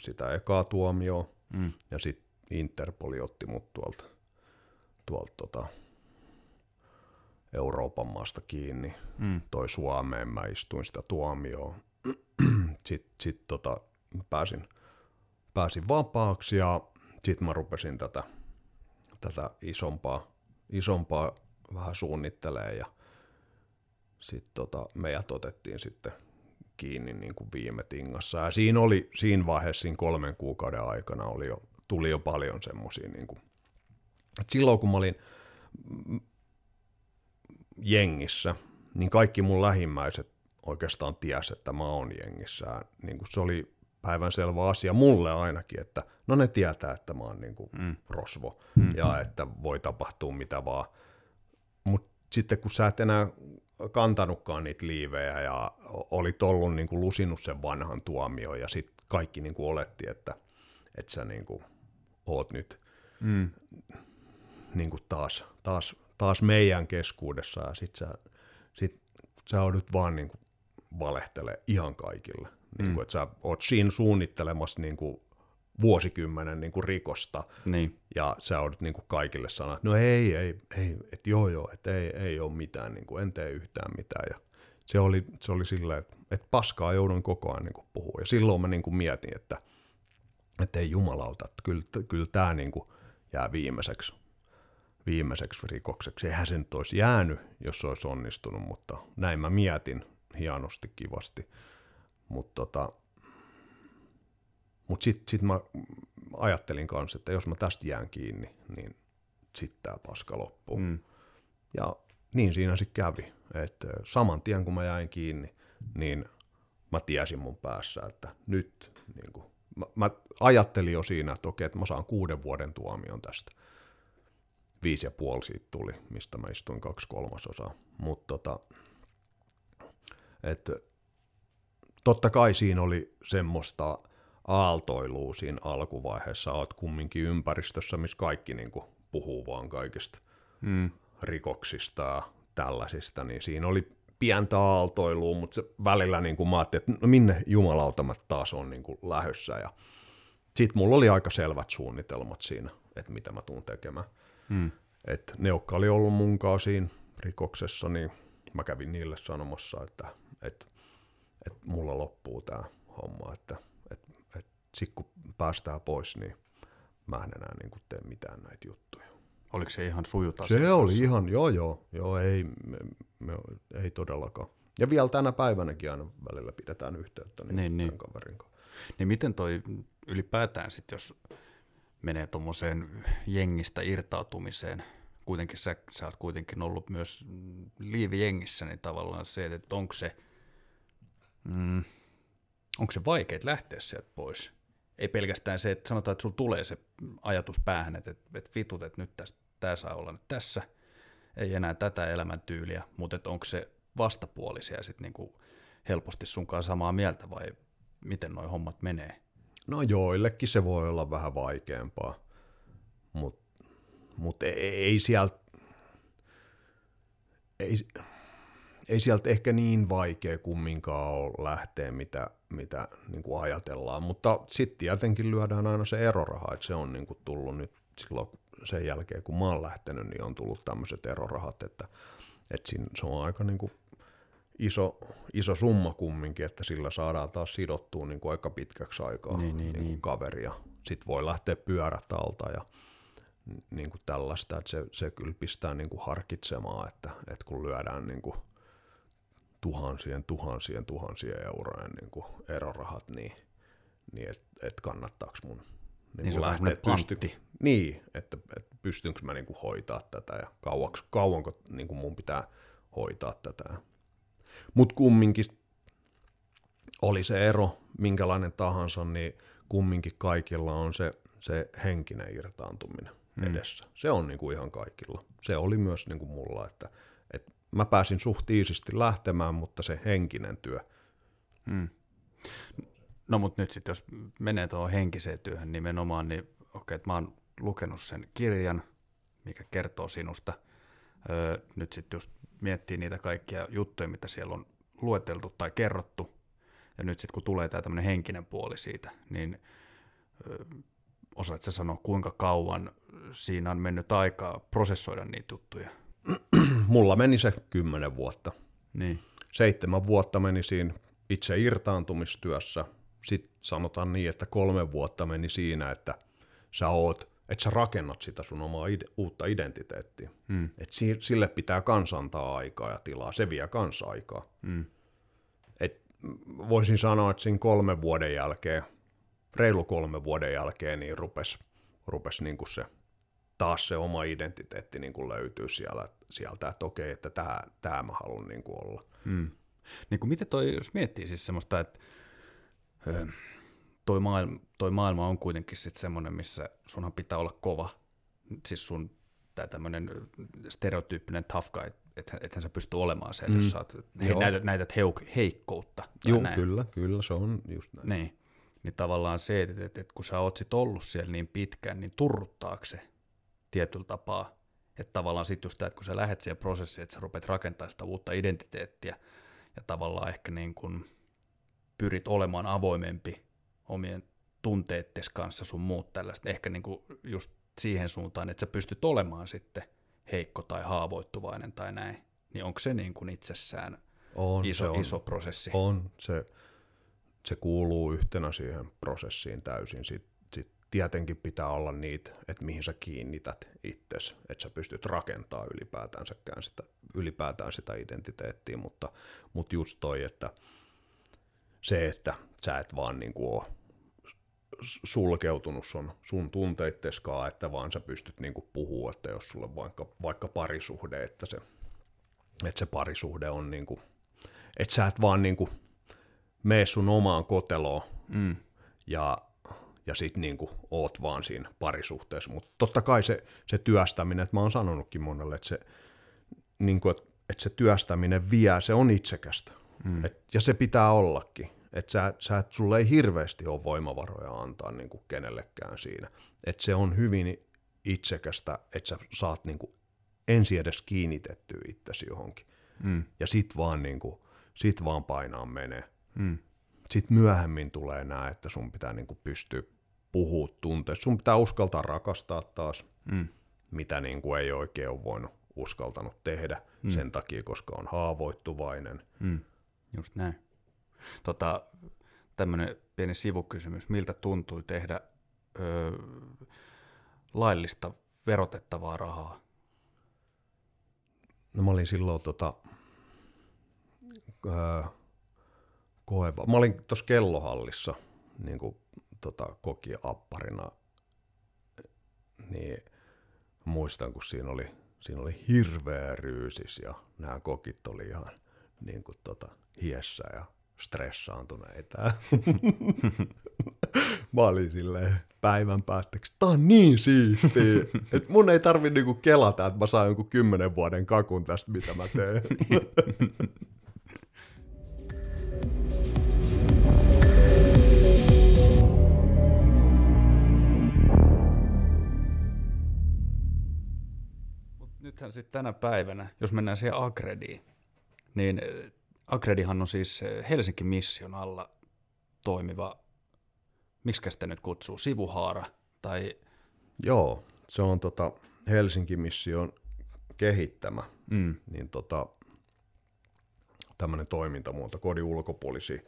sitä ekaa tuomioa, Mm. ja sitten Interpoli otti mut tuolta, tuolta tota Euroopan maasta kiinni, Mm. toi Suomeen, mä istuin sitä tuomioon. [CLEARS THROAT] sitten sit tota, mä pääsin, pääsin vapaaksi ja sitten mä rupesin tätä, tätä isompaa, isompaa vähän suunnittelee ja sitten tota, meidät otettiin sitten kiinni niin kuin viime tingassa. Ja siinä oli siinä vaiheessa, siinä kolmen kuukauden aikana oli jo, tuli jo paljon semmoisia, niin kuin, silloin kun mä olin jengissä, niin kaikki mun lähimmäiset oikeastaan ties, että mä oon jengissä. Niin kuin se oli päivänselvä asia mulle ainakin, että no ne tietää, että mä oon niin kuin Mm. rosvo Mm. ja että voi tapahtua mitä vaan. Mutta sitten kun sä et enää kantanutkaan niitä liivejä ja olit ollut niin kuin lusinut sen vanhan tuomion ja sitten kaikki niin kuin oletti, että, että sä niin kuin oot nyt Mm. niin kuin taas, taas, taas meidän keskuudessa ja sit sä, sit sä joudut vaan niin kuin valehtele ihan kaikille. Niin Mm. kuin, että sä oot siinä suunnittelemassa niin kuin vuosikymmenen niin kuin rikosta Niin. ja sä joudut niin kuin kaikille sanoa, että no ei, ei, ei, että joo joo, että ei, ei ole mitään, niin kuin, en tee yhtään mitään. Ja se oli, se oli silleen, että, että paskaa joudun koko ajan niin kuin puhua. Ja silloin mä niin kuin mietin, että, että ei jumalauta, että kyllä, kyllä tämä niin kuin jää viimeiseksi, viimeiseksi rikokseksi. Eihän se nyt olisi jäänyt, jos se olisi onnistunut, mutta näin mä mietin hienosti, kivasti. Mutta tota, mut sitten sit mä ajattelin kanssa, että jos mä tästä jään kiinni, niin sitten tämä paska loppuu. Mm. Ja niin siinä sitten kävi, että saman tien kun mä jäin kiinni, niin mä tiesin mun päässä, että nyt niin kuin, mä, mä ajattelin jo siinä, että okei, että mä saan kuuden vuoden tuomion tästä. Viisi ja puoli siitä tuli, mistä mä istuin kaksi kolmasosaa. Mutta tota, että totta kai siinä oli semmoista aaltoilua siinä alkuvaiheessa. Oot kumminkin ympäristössä, missä kaikki niin kuin puhuu vaan kaikista Mm. rikoksista ja tällaisista, niin siinä oli pientä aaltoilua, mutta se välillä niin kuin mä ajattelin, että no minne jumalauta mä taas on niin kuin lähössä. Ja sitten mulla oli aika selvät suunnitelmat siinä, että mitä mä tuun tekemään. Mm. Et ne, jotka oli ollut mun siinä rikoksessa, niin mä kävin niille sanomassa, että, että, että mulla loppuu tämä homma, että, että, että sit kun päästään pois, niin mä en enää niin kuin tee mitään näitä juttuja. Oliko se ihan sujuta? Se oli ihan, joo joo, joo ei, me, me, ei todellakaan. Ja vielä tänä päivänäkin aina välillä pidetään yhteyttä niin, Niin, niin, kaverin kanssa. Niin miten toi ylipäätään sitten, jos menee tuommoiseen jengistä irtautumiseen, kuitenkin sä, sä oot kuitenkin ollut myös liivijengissä, niin tavallaan se, että onko se, mm, onko se vaikea lähteä sieltä pois? Ei pelkästään se, että sanotaan, että sulla tulee se ajatus päähän, että, että, vitut, että nyt tästä, tämä saa olla nyt tässä, ei enää tätä elämäntyyliä, mutta että onko se vastapuolisia sitten niinku helposti sunkaan samaa mieltä vai miten noi hommat menee? No joillekin se voi olla vähän vaikeampaa, mutta mut ei, ei sieltä ei, ei sieltä ehkä niin vaikea kumminkaan ole lähteä, mitä, mitä niin kuin ajatellaan, mutta sitten tietenkin lyödään aina se eroraha, että se on niin kuin tullut nyt silloin sen jälkeen, kun mä oon lähtenyt, niin on tullut tämmöiset erorahat, että, että siinä, se on aika niin kuin iso, iso summa kumminkin, että sillä saadaan taas sidottua niin kuin aika pitkäksi aikaa Niin, niin, niin, niin. kaveria. Sitten voi lähteä pyörät alta ja niin kuin tällaista, että se, se kyllä pistää niin kuin harkitsemaan, että, että kun lyödään niin kuin tuhansien, tuhansien, tuhansien eurojen niin kuin erorahat, niin, niin että et kannattaako mun niin, Niin se lähteä semmoinen pysty, niin, että, että pystynkö mä niin kuin hoitaa tätä ja kauanko, kauanko niin kuin mun pitää hoitaa tätä. Mutta kumminkin oli se ero minkälainen tahansa, niin kumminkin kaikilla on se, se henkinen irtaantuminen mm. edessä. Se on niin kuin ihan kaikilla. Se oli myös niin kuin mulla, että mä pääsin suht iisisti lähtemään, mutta se henkinen työ, Mm. No mutta nyt sitten jos menee tuohon henkiseen työhön nimenomaan, niin okei, että mä oon lukenut sen kirjan, mikä kertoo sinusta. Öö, nyt sitten just miettii niitä kaikkia juttuja, mitä siellä on lueteltu tai kerrottu. Ja nyt sitten kun tulee tämä tämmöinen henkinen puoli siitä, niin öö, osaat sä sanoa, kuinka kauan siinä on mennyt aikaa prosessoida niitä juttuja? Mulla meni se kymmenen vuotta. Niin. Seitsemän vuotta meni siinä itse irtaantumistyössä. Sitten sanotaan niin, että kolme vuotta meni siinä, että sä oot, että sä rakennat sitä sun omaa ide- uutta identiteettiä. Mm. Et si- sille pitää kans antaa aikaa ja tilaa, se vie kans aikaa. Mm. Et voisin sanoa, että siinä kolmen vuoden jälkeen, reilu kolmen vuoden jälkeen, niin rupes, rupes niin kuin se, taas se oma identiteetti niin kuin löytyy siellä, sieltä, että okei, että tämä, tämä mä haluan niin kuin olla. Mm. Niin kuin miten toi, jos miettii siis semmoista, että ö, toi, maailma, toi maailma on kuitenkin sitten semmoinen, missä sunhan pitää olla kova. Siis sun tämä tämmöinen stereotyyppinen tough guy, että ethän sä pysty olemaan sen, mm. jos sä oot, he, näytät, näytät heuk, heikkoutta. Joo, näin. kyllä, kyllä, se on just näin. Niin. Niin tavallaan se, että, että, että kun sä oot sit ollut siellä niin pitkään, niin turruttaako se tietyllä tapaa? Että tavallaan sitten just tämä, että kun sä lähdet siihen prosessiin, että sä rupeat rakentamaan sitä uutta identiteettiä ja tavallaan ehkä niin kun pyrit olemaan avoimempi omien tunteittes kanssa sun muut tällaista, ehkä niin kuin just siihen suuntaan, että sä pystyt olemaan sitten heikko tai haavoittuvainen tai näin, niin onko se niin kuin itsessään On, iso, se on, iso prosessi? On, se, se kuuluu yhtenä siihen prosessiin täysin. Sitten sit tietenkin pitää olla niitä, että mihin sä kiinnität itsesi, että sä pystyt rakentamaan ylipäätänsäkään sitä, ylipäätään sitä identiteettiä, mutta, mutta just toi, että se, että sä et vaan niin kuin ole sulkeutunut sun, sun tunteitteskaan, että vaan sä pystyt niin kuin puhua, että jos sulle vaikka, vaikka parisuhde, että se, että se parisuhde on niin kuin, että sä et vaan niin kuin mene sun omaan koteloon Mm. ja, ja sit niin kuin oot vaan siinä parisuhteessa. Mutta totta kai se, se työstäminen, että mä oon sanonutkin monelle, että se, niin kuin, että, että se työstäminen vie, se on itsekästä. Mm. Et, ja se pitää ollakin. Että sä, sä, et- sulle ei hirveästi ole voimavaroja antaa niin kuin kenellekään siinä. Että se on hyvin itsekästä, että sä saat niin kuin ensi edes kiinnitetty itsesi johonkin. Mm. Ja sit vaan, niin kuin, sit vaan painaa menee. Mm. Sitten myöhemmin tulee nämä, että sun pitää niin kuin pystyä puhua tunteista. Sun pitää uskaltaa rakastaa taas, Mm. mitä niin kuin ei oikein ole voinut uskaltanut tehdä mm. sen takia, koska on haavoittuvainen. Mm. Just näin. Tota, tämmöinen pieni sivukysymys. Miltä tuntui tehdä ö, laillista verotettavaa rahaa? No mä olin silloin tota, öö, koeva. Mä olin tuossa kellohallissa niin kuin, tota, kokiapparina, niin muistan, kun siinä oli, siinä oli hirveä ryysis ja nämä kokit oli ihan niin kuin, tota, hiessä ja stressaantuneita. [LAUGHS] Mä olin silleen päivän päätteeksi, tää on niin siistiä, että mun ei tarvi niinku kelata, että mä saan jonkun kymmenen vuoden kakun tästä, mitä mä teen. [LAUGHS] nythän sitten tänä päivänä, jos mennään siihen Agrediin, niin äh, Agredihan on siis äh, Helsinki Mission alla toimiva, miksi sitä nyt kutsuu, sivuhaara tai Joo, se on tota Helsinki-mission kehittämä, mm, niin tota, tämmöinen toimintamuoto kodin ulkopuolisiin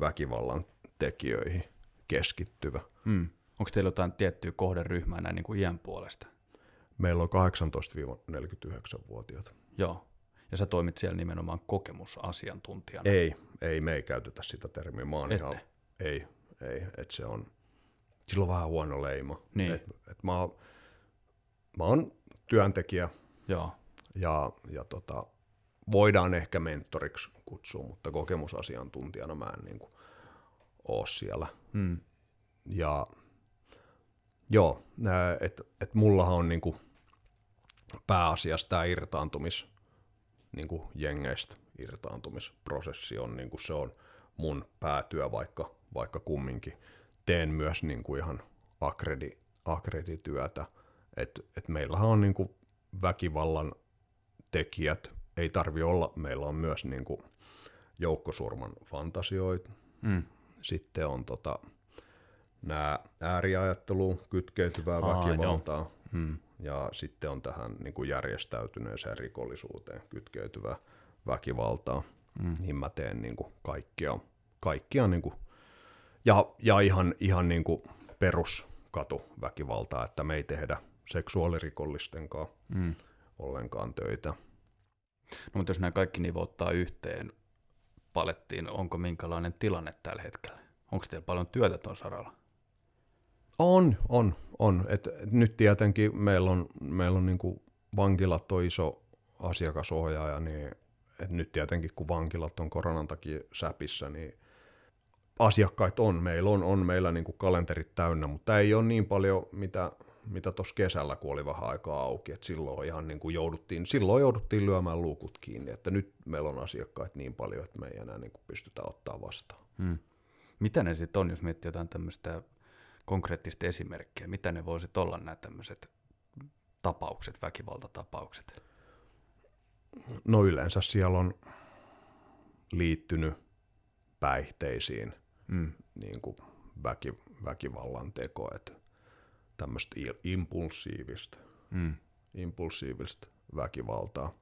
väkivallan tekijöihin keskittyvä. mm. onko teillä jotain tiettyä kohderyhmää näin niin kuin iän puolesta? Meillä on 18-49-vuotiaat. Joo. Ja sä toimit siellä nimenomaan kokemusasiantuntijana. Ei, ei, me ei käytetä sitä termiä. Mä oon ihan, ei, ei, että se on, sillä on vähän huono leima. Niin. Et, et mä, oon- mä oon työntekijä Joo. ja, ja tota, voidaan ehkä mentoriksi kutsua, mutta kokemusasiantuntijana mä en niin kuin, oo siellä. Mm. Ja joo, että et mullahan on niinku pääasiassa tämä irtaantumis, niinku jengeistä irtaantumisprosessi on, niinku se on mun päätyö, vaikka, vaikka kumminkin. Teen myös niinku ihan akredi, akredityötä. Et, et meillähän on niinku väkivallan tekijät, ei tarvi olla, meillä on myös niinku joukkosurman fantasioita, Mm. sitten on tota, nämä ääriajatteluun kytkeytyvää Aa, väkivaltaa, Mm. ja sitten on tähän niin kuin järjestäytyneeseen rikollisuuteen kytkeytyvää väkivaltaa. Mm. Niin mä teen niin kuin kaikkia, kaikkia niin kuin, ja, ja ihan, ihan niin kuin peruskatuväkivaltaa, että me ei tehdä seksuaalirikollisten kanssa Mm. ollenkaan töitä. No mutta jos nämä kaikki nivouttaa yhteen palettiin, onko minkälainen tilanne tällä hetkellä? Onko teillä paljon työtä tuon saralla? On, on, on. Et, et nyt tietenkin meillä on, meillä on niinku vankilat on iso asiakasohjaaja, niin et nyt tietenkin kun vankilat on koronan takia säpissä, niin asiakkaita on. Meillä on, on meillä niinku kalenterit täynnä, mutta ei ole niin paljon, mitä mitä tuossa kesällä, kun oli vähän aikaa auki, että silloin ihan niin jouduttiin, silloin jouduttiin lyömään luukut kiinni, että nyt meillä on asiakkaita niin paljon, että me ei enää niin pystytä ottaa vastaan. Hmm. Mitä ne sitten on, jos miettii jotain tämmöistä konkreettista esimerkkiä? Mitä ne voisit olla nämä tämmöiset tapaukset, väkivaltatapaukset? No yleensä siellä on liittynyt päihteisiin Mm. niin kuin väki, väkivallan teko, että tämmöistä impulsiivista, Mm. impulsiivista väkivaltaa.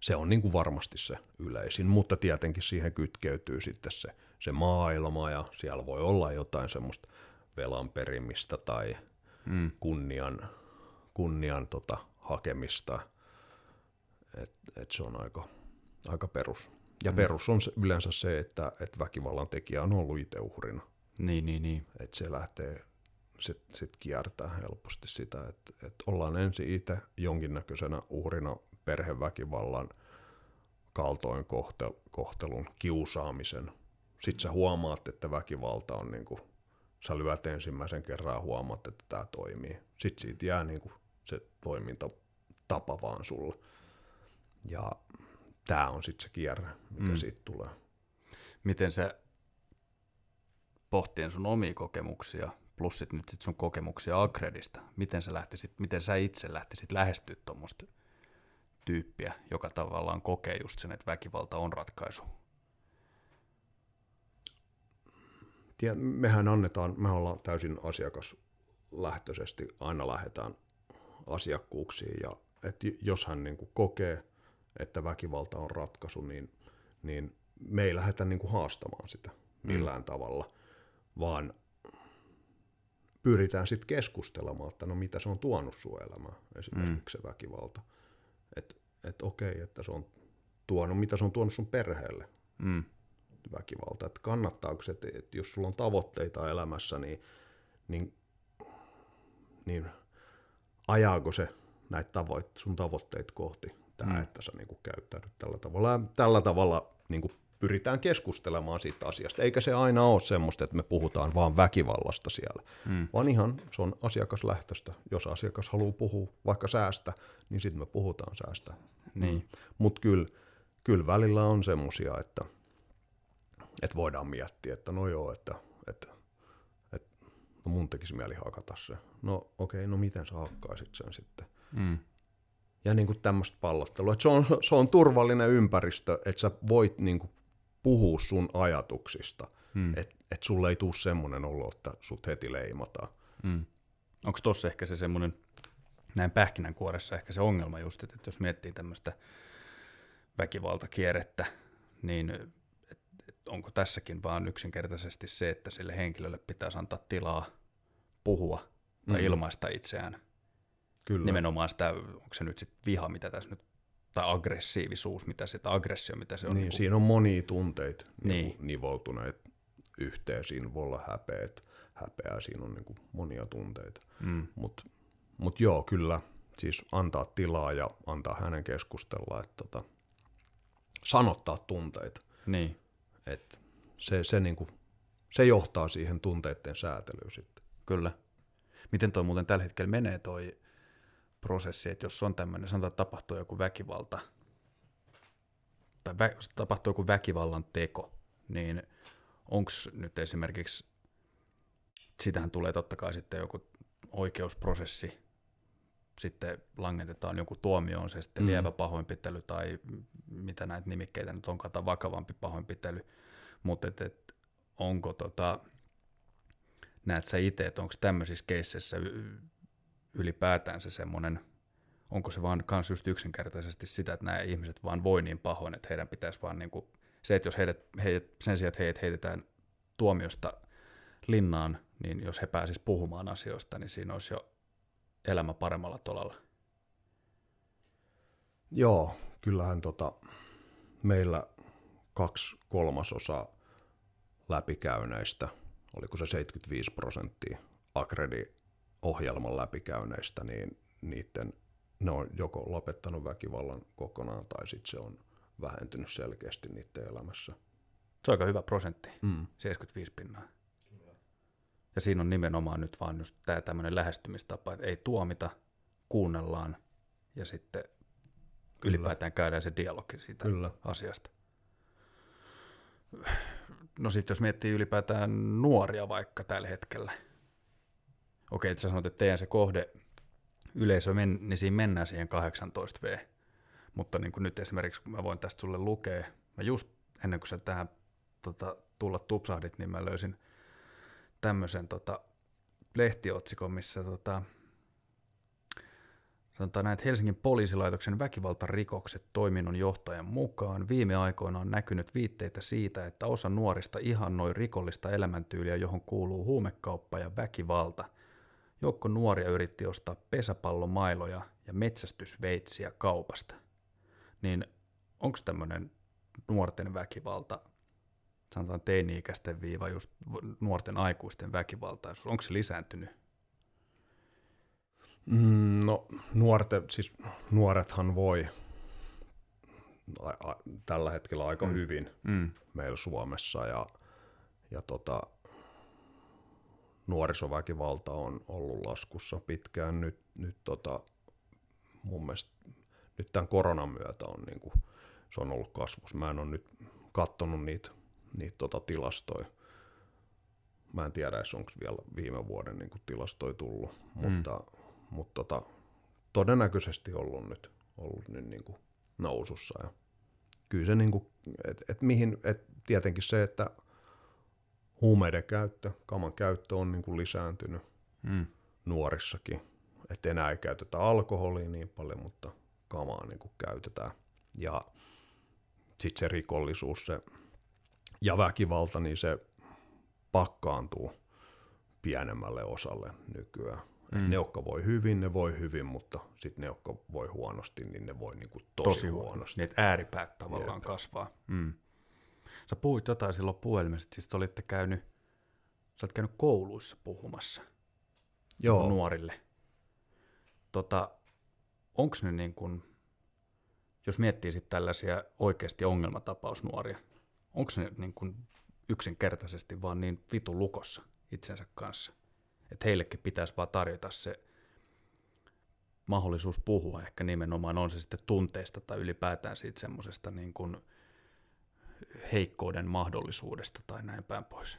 Se on niin kuin varmasti se yleisin, mutta tietenkin siihen kytkeytyy sitten se, se maailma ja siellä voi olla jotain semmoista velan perimistä tai Mm. kunnian, kunnian tota, hakemista. Et, et se on aika, aika perus. Ja mm. perus on se, yleensä se, että et väkivallan tekijä on ollut itse uhrina. Niin, niin, niin. Että se lähtee, sitten sit kiertää helposti sitä, että et ollaan ensin itse jonkinnäköisenä uhrina perheväkivallan, kaltoinkohtelun, kiusaamisen. Sitten sä huomaat, että väkivalta on niinku, sä lyöt ensimmäisen kerran ja huomaat, että tämä toimii. Sitten siitä jää niinku se toimintatapa vaan sulle. Ja tämä on sitten se kierre, mikä Mm. siitä tulee. Miten sä pohtien sun omia kokemuksia plus sit nyt sit sun kokemuksia Agredista. Miten sä, lähtisit, miten sä itse lähtisit lähestyä tuommoista tyyppiä, joka tavallaan kokee just sen, että väkivalta on ratkaisu? Tiedät, mehän annetaan, me ollaan täysin asiakaslähtöisesti, aina lähdetään asiakkuuksiin ja että jos hän niin kuin kokee, että väkivalta on ratkaisu, niin, niin me ei lähdetä niin kuin haastamaan sitä millään mm. tavalla, vaan pyritään sitten keskustelemaan, että no mitä se on tuonut sun elämään, esimerkiksi mm. se väkivalta. Että et okei, että se on tuonut, mitä se on tuonut sun perheelle, mm. Väkivalta. Että kannattaako se, että, jos sulla on tavoitteita elämässä, niin, niin, niin ajaako se näitä tavoit, sun tavoitteita kohti, tämä, mm. että sä niin käyttäydyt tällä tavalla. Ja tällä tavalla niin kuin pyritään keskustelemaan siitä asiasta, eikä se aina ole semmoista, että me puhutaan vaan väkivallasta siellä, mm. vaan ihan se on asiakaslähtöistä. Jos asiakas haluaa puhua vaikka säästä, niin sitten me puhutaan säästä. Niin. Mm. Mutta kyllä, kyllä välillä on semmoisia, että, että voidaan miettiä, että no joo, että, että, että no mun tekisi mieli hakata se. No okei, okay, no miten sä hakkaisit sen sitten? Mm ja niin kuin tämmöistä pallottelua. Että se, on, se on turvallinen ympäristö, että sä voit niin kuin puhua sun ajatuksista, hmm. että et sulle ei tule semmoinen olo, että sut heti leimataan. Hmm. Onko tossa ehkä se semmoinen, näin pähkinänkuoressa ehkä se ongelma just, että jos miettii tämmöistä väkivaltakierrettä, niin onko tässäkin vaan yksinkertaisesti se, että sille henkilölle pitäisi antaa tilaa puhua tai hmm. ilmaista itseään. Kyllä. Nimenomaan sitä, onko se nyt sitten viha, mitä tässä nyt tai aggressiivisuus, mitä se, aggressio, mitä se on. Niin, niin kuin... siinä on monia tunteita niin. nivoutuneet yhteen. Siinä voi olla häpeät, häpeää, siinä on niin kuin monia tunteita. Mm. Mutta mut joo, kyllä, siis antaa tilaa ja antaa hänen keskustella, että tota, sanottaa tunteita. Niin. Et se, se, niin kuin, se johtaa siihen tunteiden säätelyyn sitten. Kyllä. Miten toi muuten tällä hetkellä menee toi prosessi, että jos on tämmöinen, sanotaan, että tapahtuu joku väkivalta, tai vä, tapahtuu joku väkivallan teko, niin onko nyt esimerkiksi, sitähän tulee totta kai sitten joku oikeusprosessi, sitten langetetaan joku tuomio, on se sitten mm. lievä pahoinpitely tai mitä näitä nimikkeitä nyt onkaan, tai vakavampi pahoinpitely, mutta et, et, onko tota, näet sä itse, että onko tämmöisissä keisseissä ylipäätään se semmoinen, onko se vaan kans just yksinkertaisesti sitä, että nämä ihmiset vaan voi niin pahoin, että heidän pitäisi vaan niin kuin, se, että jos heidät, heidät, sen sijaan, että heidät heitetään tuomiosta linnaan, niin jos he pääsis puhumaan asioista, niin siinä olisi jo elämä paremmalla tolalla. Joo, kyllähän tota, meillä kaksi kolmasosaa läpikäyneistä, oliko se 75 prosenttia, Akredi ohjelman läpikäyneistä, niin niiden, ne on joko lopettanut väkivallan kokonaan tai sitten se on vähentynyt selkeästi niiden elämässä. Se on aika hyvä prosentti, mm. 75 pinnaa. Ja siinä on nimenomaan nyt vaan just tämä tämmöinen lähestymistapa, että ei tuomita, kuunnellaan ja sitten Kyllä. ylipäätään käydään se dialogi siitä Kyllä. asiasta. No sitten jos miettii ylipäätään nuoria vaikka tällä hetkellä, okei, että sä sanoit, että teidän se kohde yleisö, men, niin siinä mennään siihen 18V. Mutta niin kuin nyt esimerkiksi, kun mä voin tästä sulle lukea, mä just ennen kuin sä tähän tota, tulla tupsahdit, niin mä löysin tämmöisen tota, lehtiotsikon, missä tota, sanotaan näin, että Helsingin poliisilaitoksen väkivaltarikokset toiminnon johtajan mukaan viime aikoina on näkynyt viitteitä siitä, että osa nuorista ihannoi rikollista elämäntyyliä, johon kuuluu huumekauppa ja väkivalta – Joukko nuoria yritti ostaa pesäpallomailoja ja metsästysveitsiä kaupasta. Niin onko tämmöinen nuorten väkivalta, sanotaan teini-ikäisten viiva, just nuorten aikuisten väkivaltaisuus, onko se lisääntynyt? Mm, no nuorten, siis nuorethan voi a, a, tällä hetkellä aika mm. hyvin mm. meillä Suomessa ja, ja tota, nuorisoväkivalta on ollut laskussa pitkään. Nyt, nyt tota, mun mielestä nyt tämän koronan myötä on, niin kuin, se on ollut kasvussa. Mä en ole nyt katsonut niitä, niitä tota, tilastoja. Mä en tiedä, onko vielä viime vuoden niin kuin tilastoja tullut, mm. mutta, mutta tota, todennäköisesti ollut nyt, ollut nyt niin kuin nousussa. Ja kyllä se, niin kuin, et, et mihin, et tietenkin se, että huumeiden käyttö, kaman käyttö on niin kuin lisääntynyt mm. nuorissakin. Että enää ei käytetä alkoholia niin paljon, mutta kamaa niin kuin käytetään. Ja sitten se rikollisuus se, ja väkivalta, niin se pakkaantuu pienemmälle osalle nykyään. Mm. ne, jotka voi hyvin, ne voi hyvin, mutta sitten ne, jotka voi huonosti, niin ne voi niinku tosi, tosi huonosti. Niin, että ääripäät tavallaan Jep. kasvaa. Mm. Sä puhuit jotain silloin puhelimessa, siis te olitte käynyt, sä olet käynyt kouluissa puhumassa Joo. nuorille. Tota, onko ne niin kuin, jos miettii sitten tällaisia oikeasti ongelmatapausnuoria, onko ne niin kuin yksinkertaisesti vaan niin vitun lukossa itsensä kanssa, että heillekin pitäisi vaan tarjota se mahdollisuus puhua, ehkä nimenomaan on se sitten tunteista tai ylipäätään siitä semmoisesta niin kuin heikkouden mahdollisuudesta tai näin päin pois.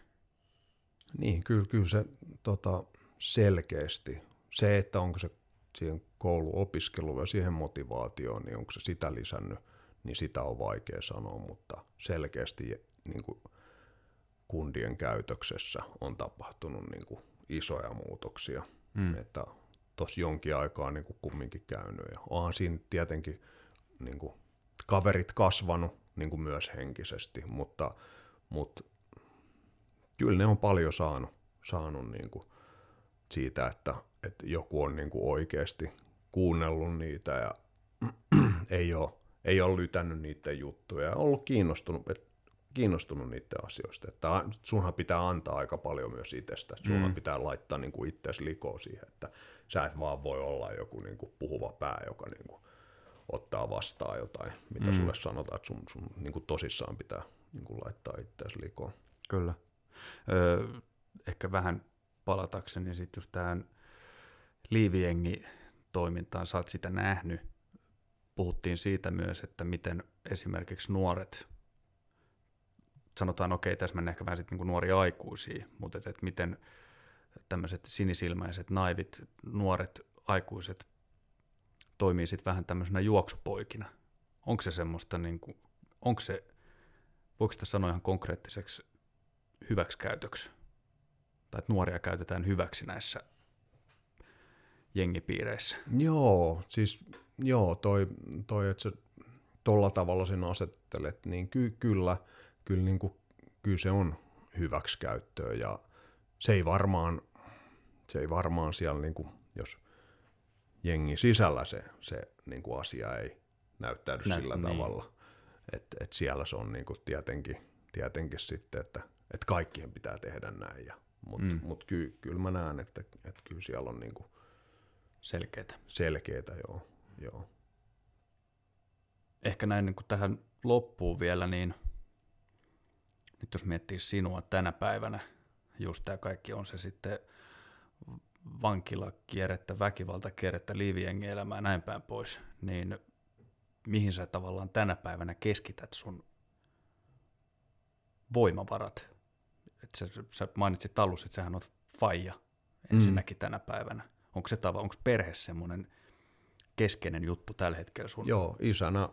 Niin, kyllä, kyllä se tota, selkeästi, se, että onko se siihen kouluopiskeluun ja siihen motivaatioon, niin onko se sitä lisännyt, niin sitä on vaikea sanoa, mutta selkeästi niin kuin kundien käytöksessä on tapahtunut niin kuin isoja muutoksia, mm. että tuossa jonkin aikaa niin kuin kumminkin käynyt ja onhan siinä tietenkin niin kuin kaverit kasvanut niin kuin myös henkisesti, mutta, mutta kyllä ne on paljon saanut, saanut niin kuin siitä, että, että joku on niin kuin oikeasti kuunnellut niitä ja [CLEARS THROAT] ei ole, ei ole lytännyt niiden juttuja ja ollut kiinnostunut, kiinnostunut niiden asioista. Että sunhan pitää antaa aika paljon myös itsestä. Sunhan mm. pitää laittaa niin kuin itseäsi likoon siihen, että sä et vaan voi olla joku niin kuin puhuva pää, joka niin kuin ottaa vastaan jotain, mitä mm. sulle sanotaan, että sun, sun niin kuin tosissaan pitää niin kuin laittaa itseäsi likoon. Kyllä. Öö, ehkä vähän palatakseni sitten just tähän liiviengi toimintaan, sä oot sitä nähnyt. Puhuttiin siitä myös, että miten esimerkiksi nuoret, sanotaan okei, okay, tässä mennään ehkä vähän sitten niin nuoria aikuisia, mutta että, että miten tämmöiset sinisilmäiset, naivit, nuoret aikuiset toimii sitten vähän tämmöisenä juoksupoikina. Onko se semmoista, niin kuin, onko se, voiko sitä sanoa ihan konkreettiseksi hyväksikäytöksi? Tai että nuoria käytetään hyväksi näissä jengipiireissä? Joo, siis joo, toi, toi että sä tolla tavalla sen asettelet, niin ky, kyllä, kyllä, niin kuin, kyllä se on hyväksikäyttöä ja se ei varmaan, se ei varmaan siellä, niin kuin, jos jengin sisällä se, se niin kuin asia ei näyttäydy Nä, sillä niin. tavalla. Että et siellä se on niin kuin tietenkin, tietenkin sitten, että et kaikkien pitää tehdä näin. Mutta mm. mut ky, kyllä mä näen, että et kyllä siellä on niin kuin selkeitä. Selkeitä, joo. Joo. Ehkä näin niin kuin tähän loppuun vielä, niin nyt jos miettii sinua tänä päivänä, just tämä kaikki on se sitten vankilakierrettä, väkivaltakierrettä, liivijengielämää ja näin päin pois, niin mihin sä tavallaan tänä päivänä keskität sun voimavarat? Et sä, sä mainitsit alussa, että sähän on faija ensinnäkin mm. tänä päivänä. Onko se tava, onko perhe semmoinen keskeinen juttu tällä hetkellä sun? Joo, isänä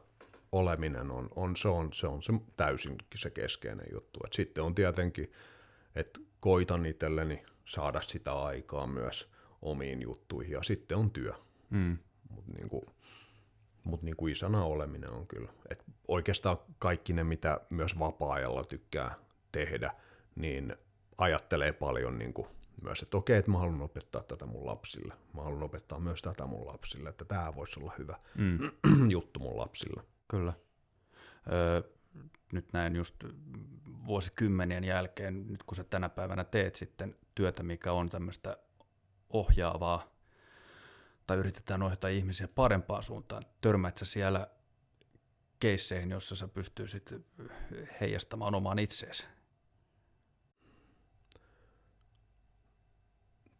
oleminen on, on, se, on, se on se täysin se keskeinen juttu. Et sitten on tietenkin, että koitan itselleni saada sitä aikaa myös omiin juttuihin ja sitten on työ. Mm. Mutta niin kuin, mut niin kuin isänä oleminen on kyllä. Et oikeastaan kaikki ne, mitä myös vapaa-ajalla tykkää tehdä, niin ajattelee paljon niin kuin myös, että okei, että mä haluan opettaa tätä mun lapsille. Mä haluan opettaa myös tätä mun lapsille, että tämä voisi olla hyvä mm. [CLEARS THROAT] juttu mun lapsille. Kyllä. Öö, nyt näin just vuosikymmenien jälkeen, nyt kun sä tänä päivänä teet sitten työtä, mikä on tämmöistä ohjaavaa, tai yritetään ohjata ihmisiä parempaan suuntaan, törmäät sä siellä keisseihin, jossa sä pystyisit heijastamaan omaan itseesi?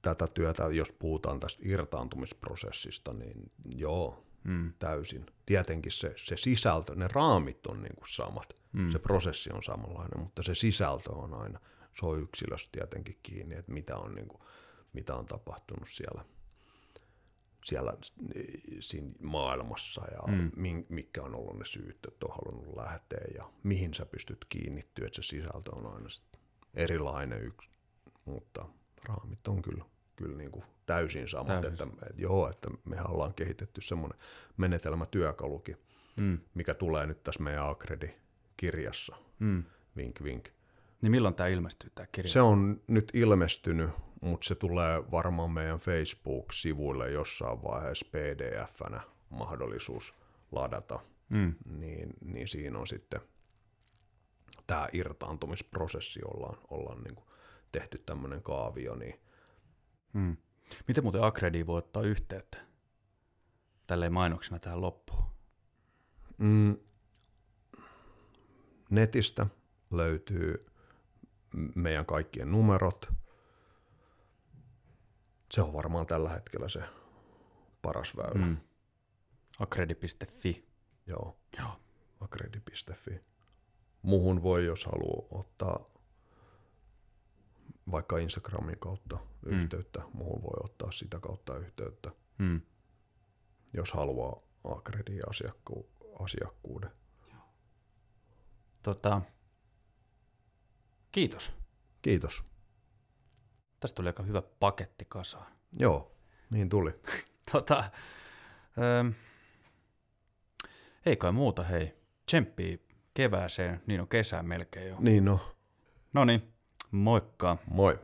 Tätä työtä, jos puhutaan tästä irtaantumisprosessista, niin joo, mm. täysin. Tietenkin se, se sisältö, ne raamit on niin kuin samat, mm. se prosessi on samanlainen, mutta se sisältö on aina, se on yksilöstä tietenkin kiinni, että mitä on, niin kuin, mitä on tapahtunut siellä, siellä siinä maailmassa ja mm. mikä on ollut ne syyt, että on halunnut lähteä ja mihin sä pystyt kiinnittyä, että se sisältö on aina erilainen yksi, mutta raamit on kyllä, kyllä niin kuin täysin samat, täysin. Että, että, joo, että me ollaan kehitetty semmoinen menetelmätyökalukin, mm. mikä tulee nyt tässä meidän Akredi-kirjassa, mm. vink vink. Niin milloin tämä ilmestyy, tämä kirja? Se on nyt ilmestynyt, mutta se tulee varmaan meidän Facebook-sivuille jossain vaiheessa pdf-nä mahdollisuus ladata. Mm. Niin, niin siinä on sitten tämä irtaantumisprosessi, ollaan, ollaan niin kuin tehty tämmöinen kaavio. Niin. Mm. Miten muuten Akredi voi ottaa yhteyttä tälleen mainoksena tähän loppuun? Mm. Netistä löytyy meidän kaikkien numerot. Se on varmaan tällä hetkellä se paras väylä. Mm. Akredi.fi. Joo. Joo. Akredi.fi. Muhun voi, jos haluaa ottaa vaikka Instagramin kautta mm. yhteyttä, muhun voi ottaa sitä kautta yhteyttä, mm. jos haluaa Akredin asiakku- asiakkuuden. Tota, Kiitos. Kiitos. Tästä tuli aika hyvä paketti kasaan. Joo, niin tuli. [LAUGHS] tota, ähm, ei kai muuta, hei. Tsemppii kevääseen, niin on kesää melkein jo. Niin on. No niin, moikka. Moi.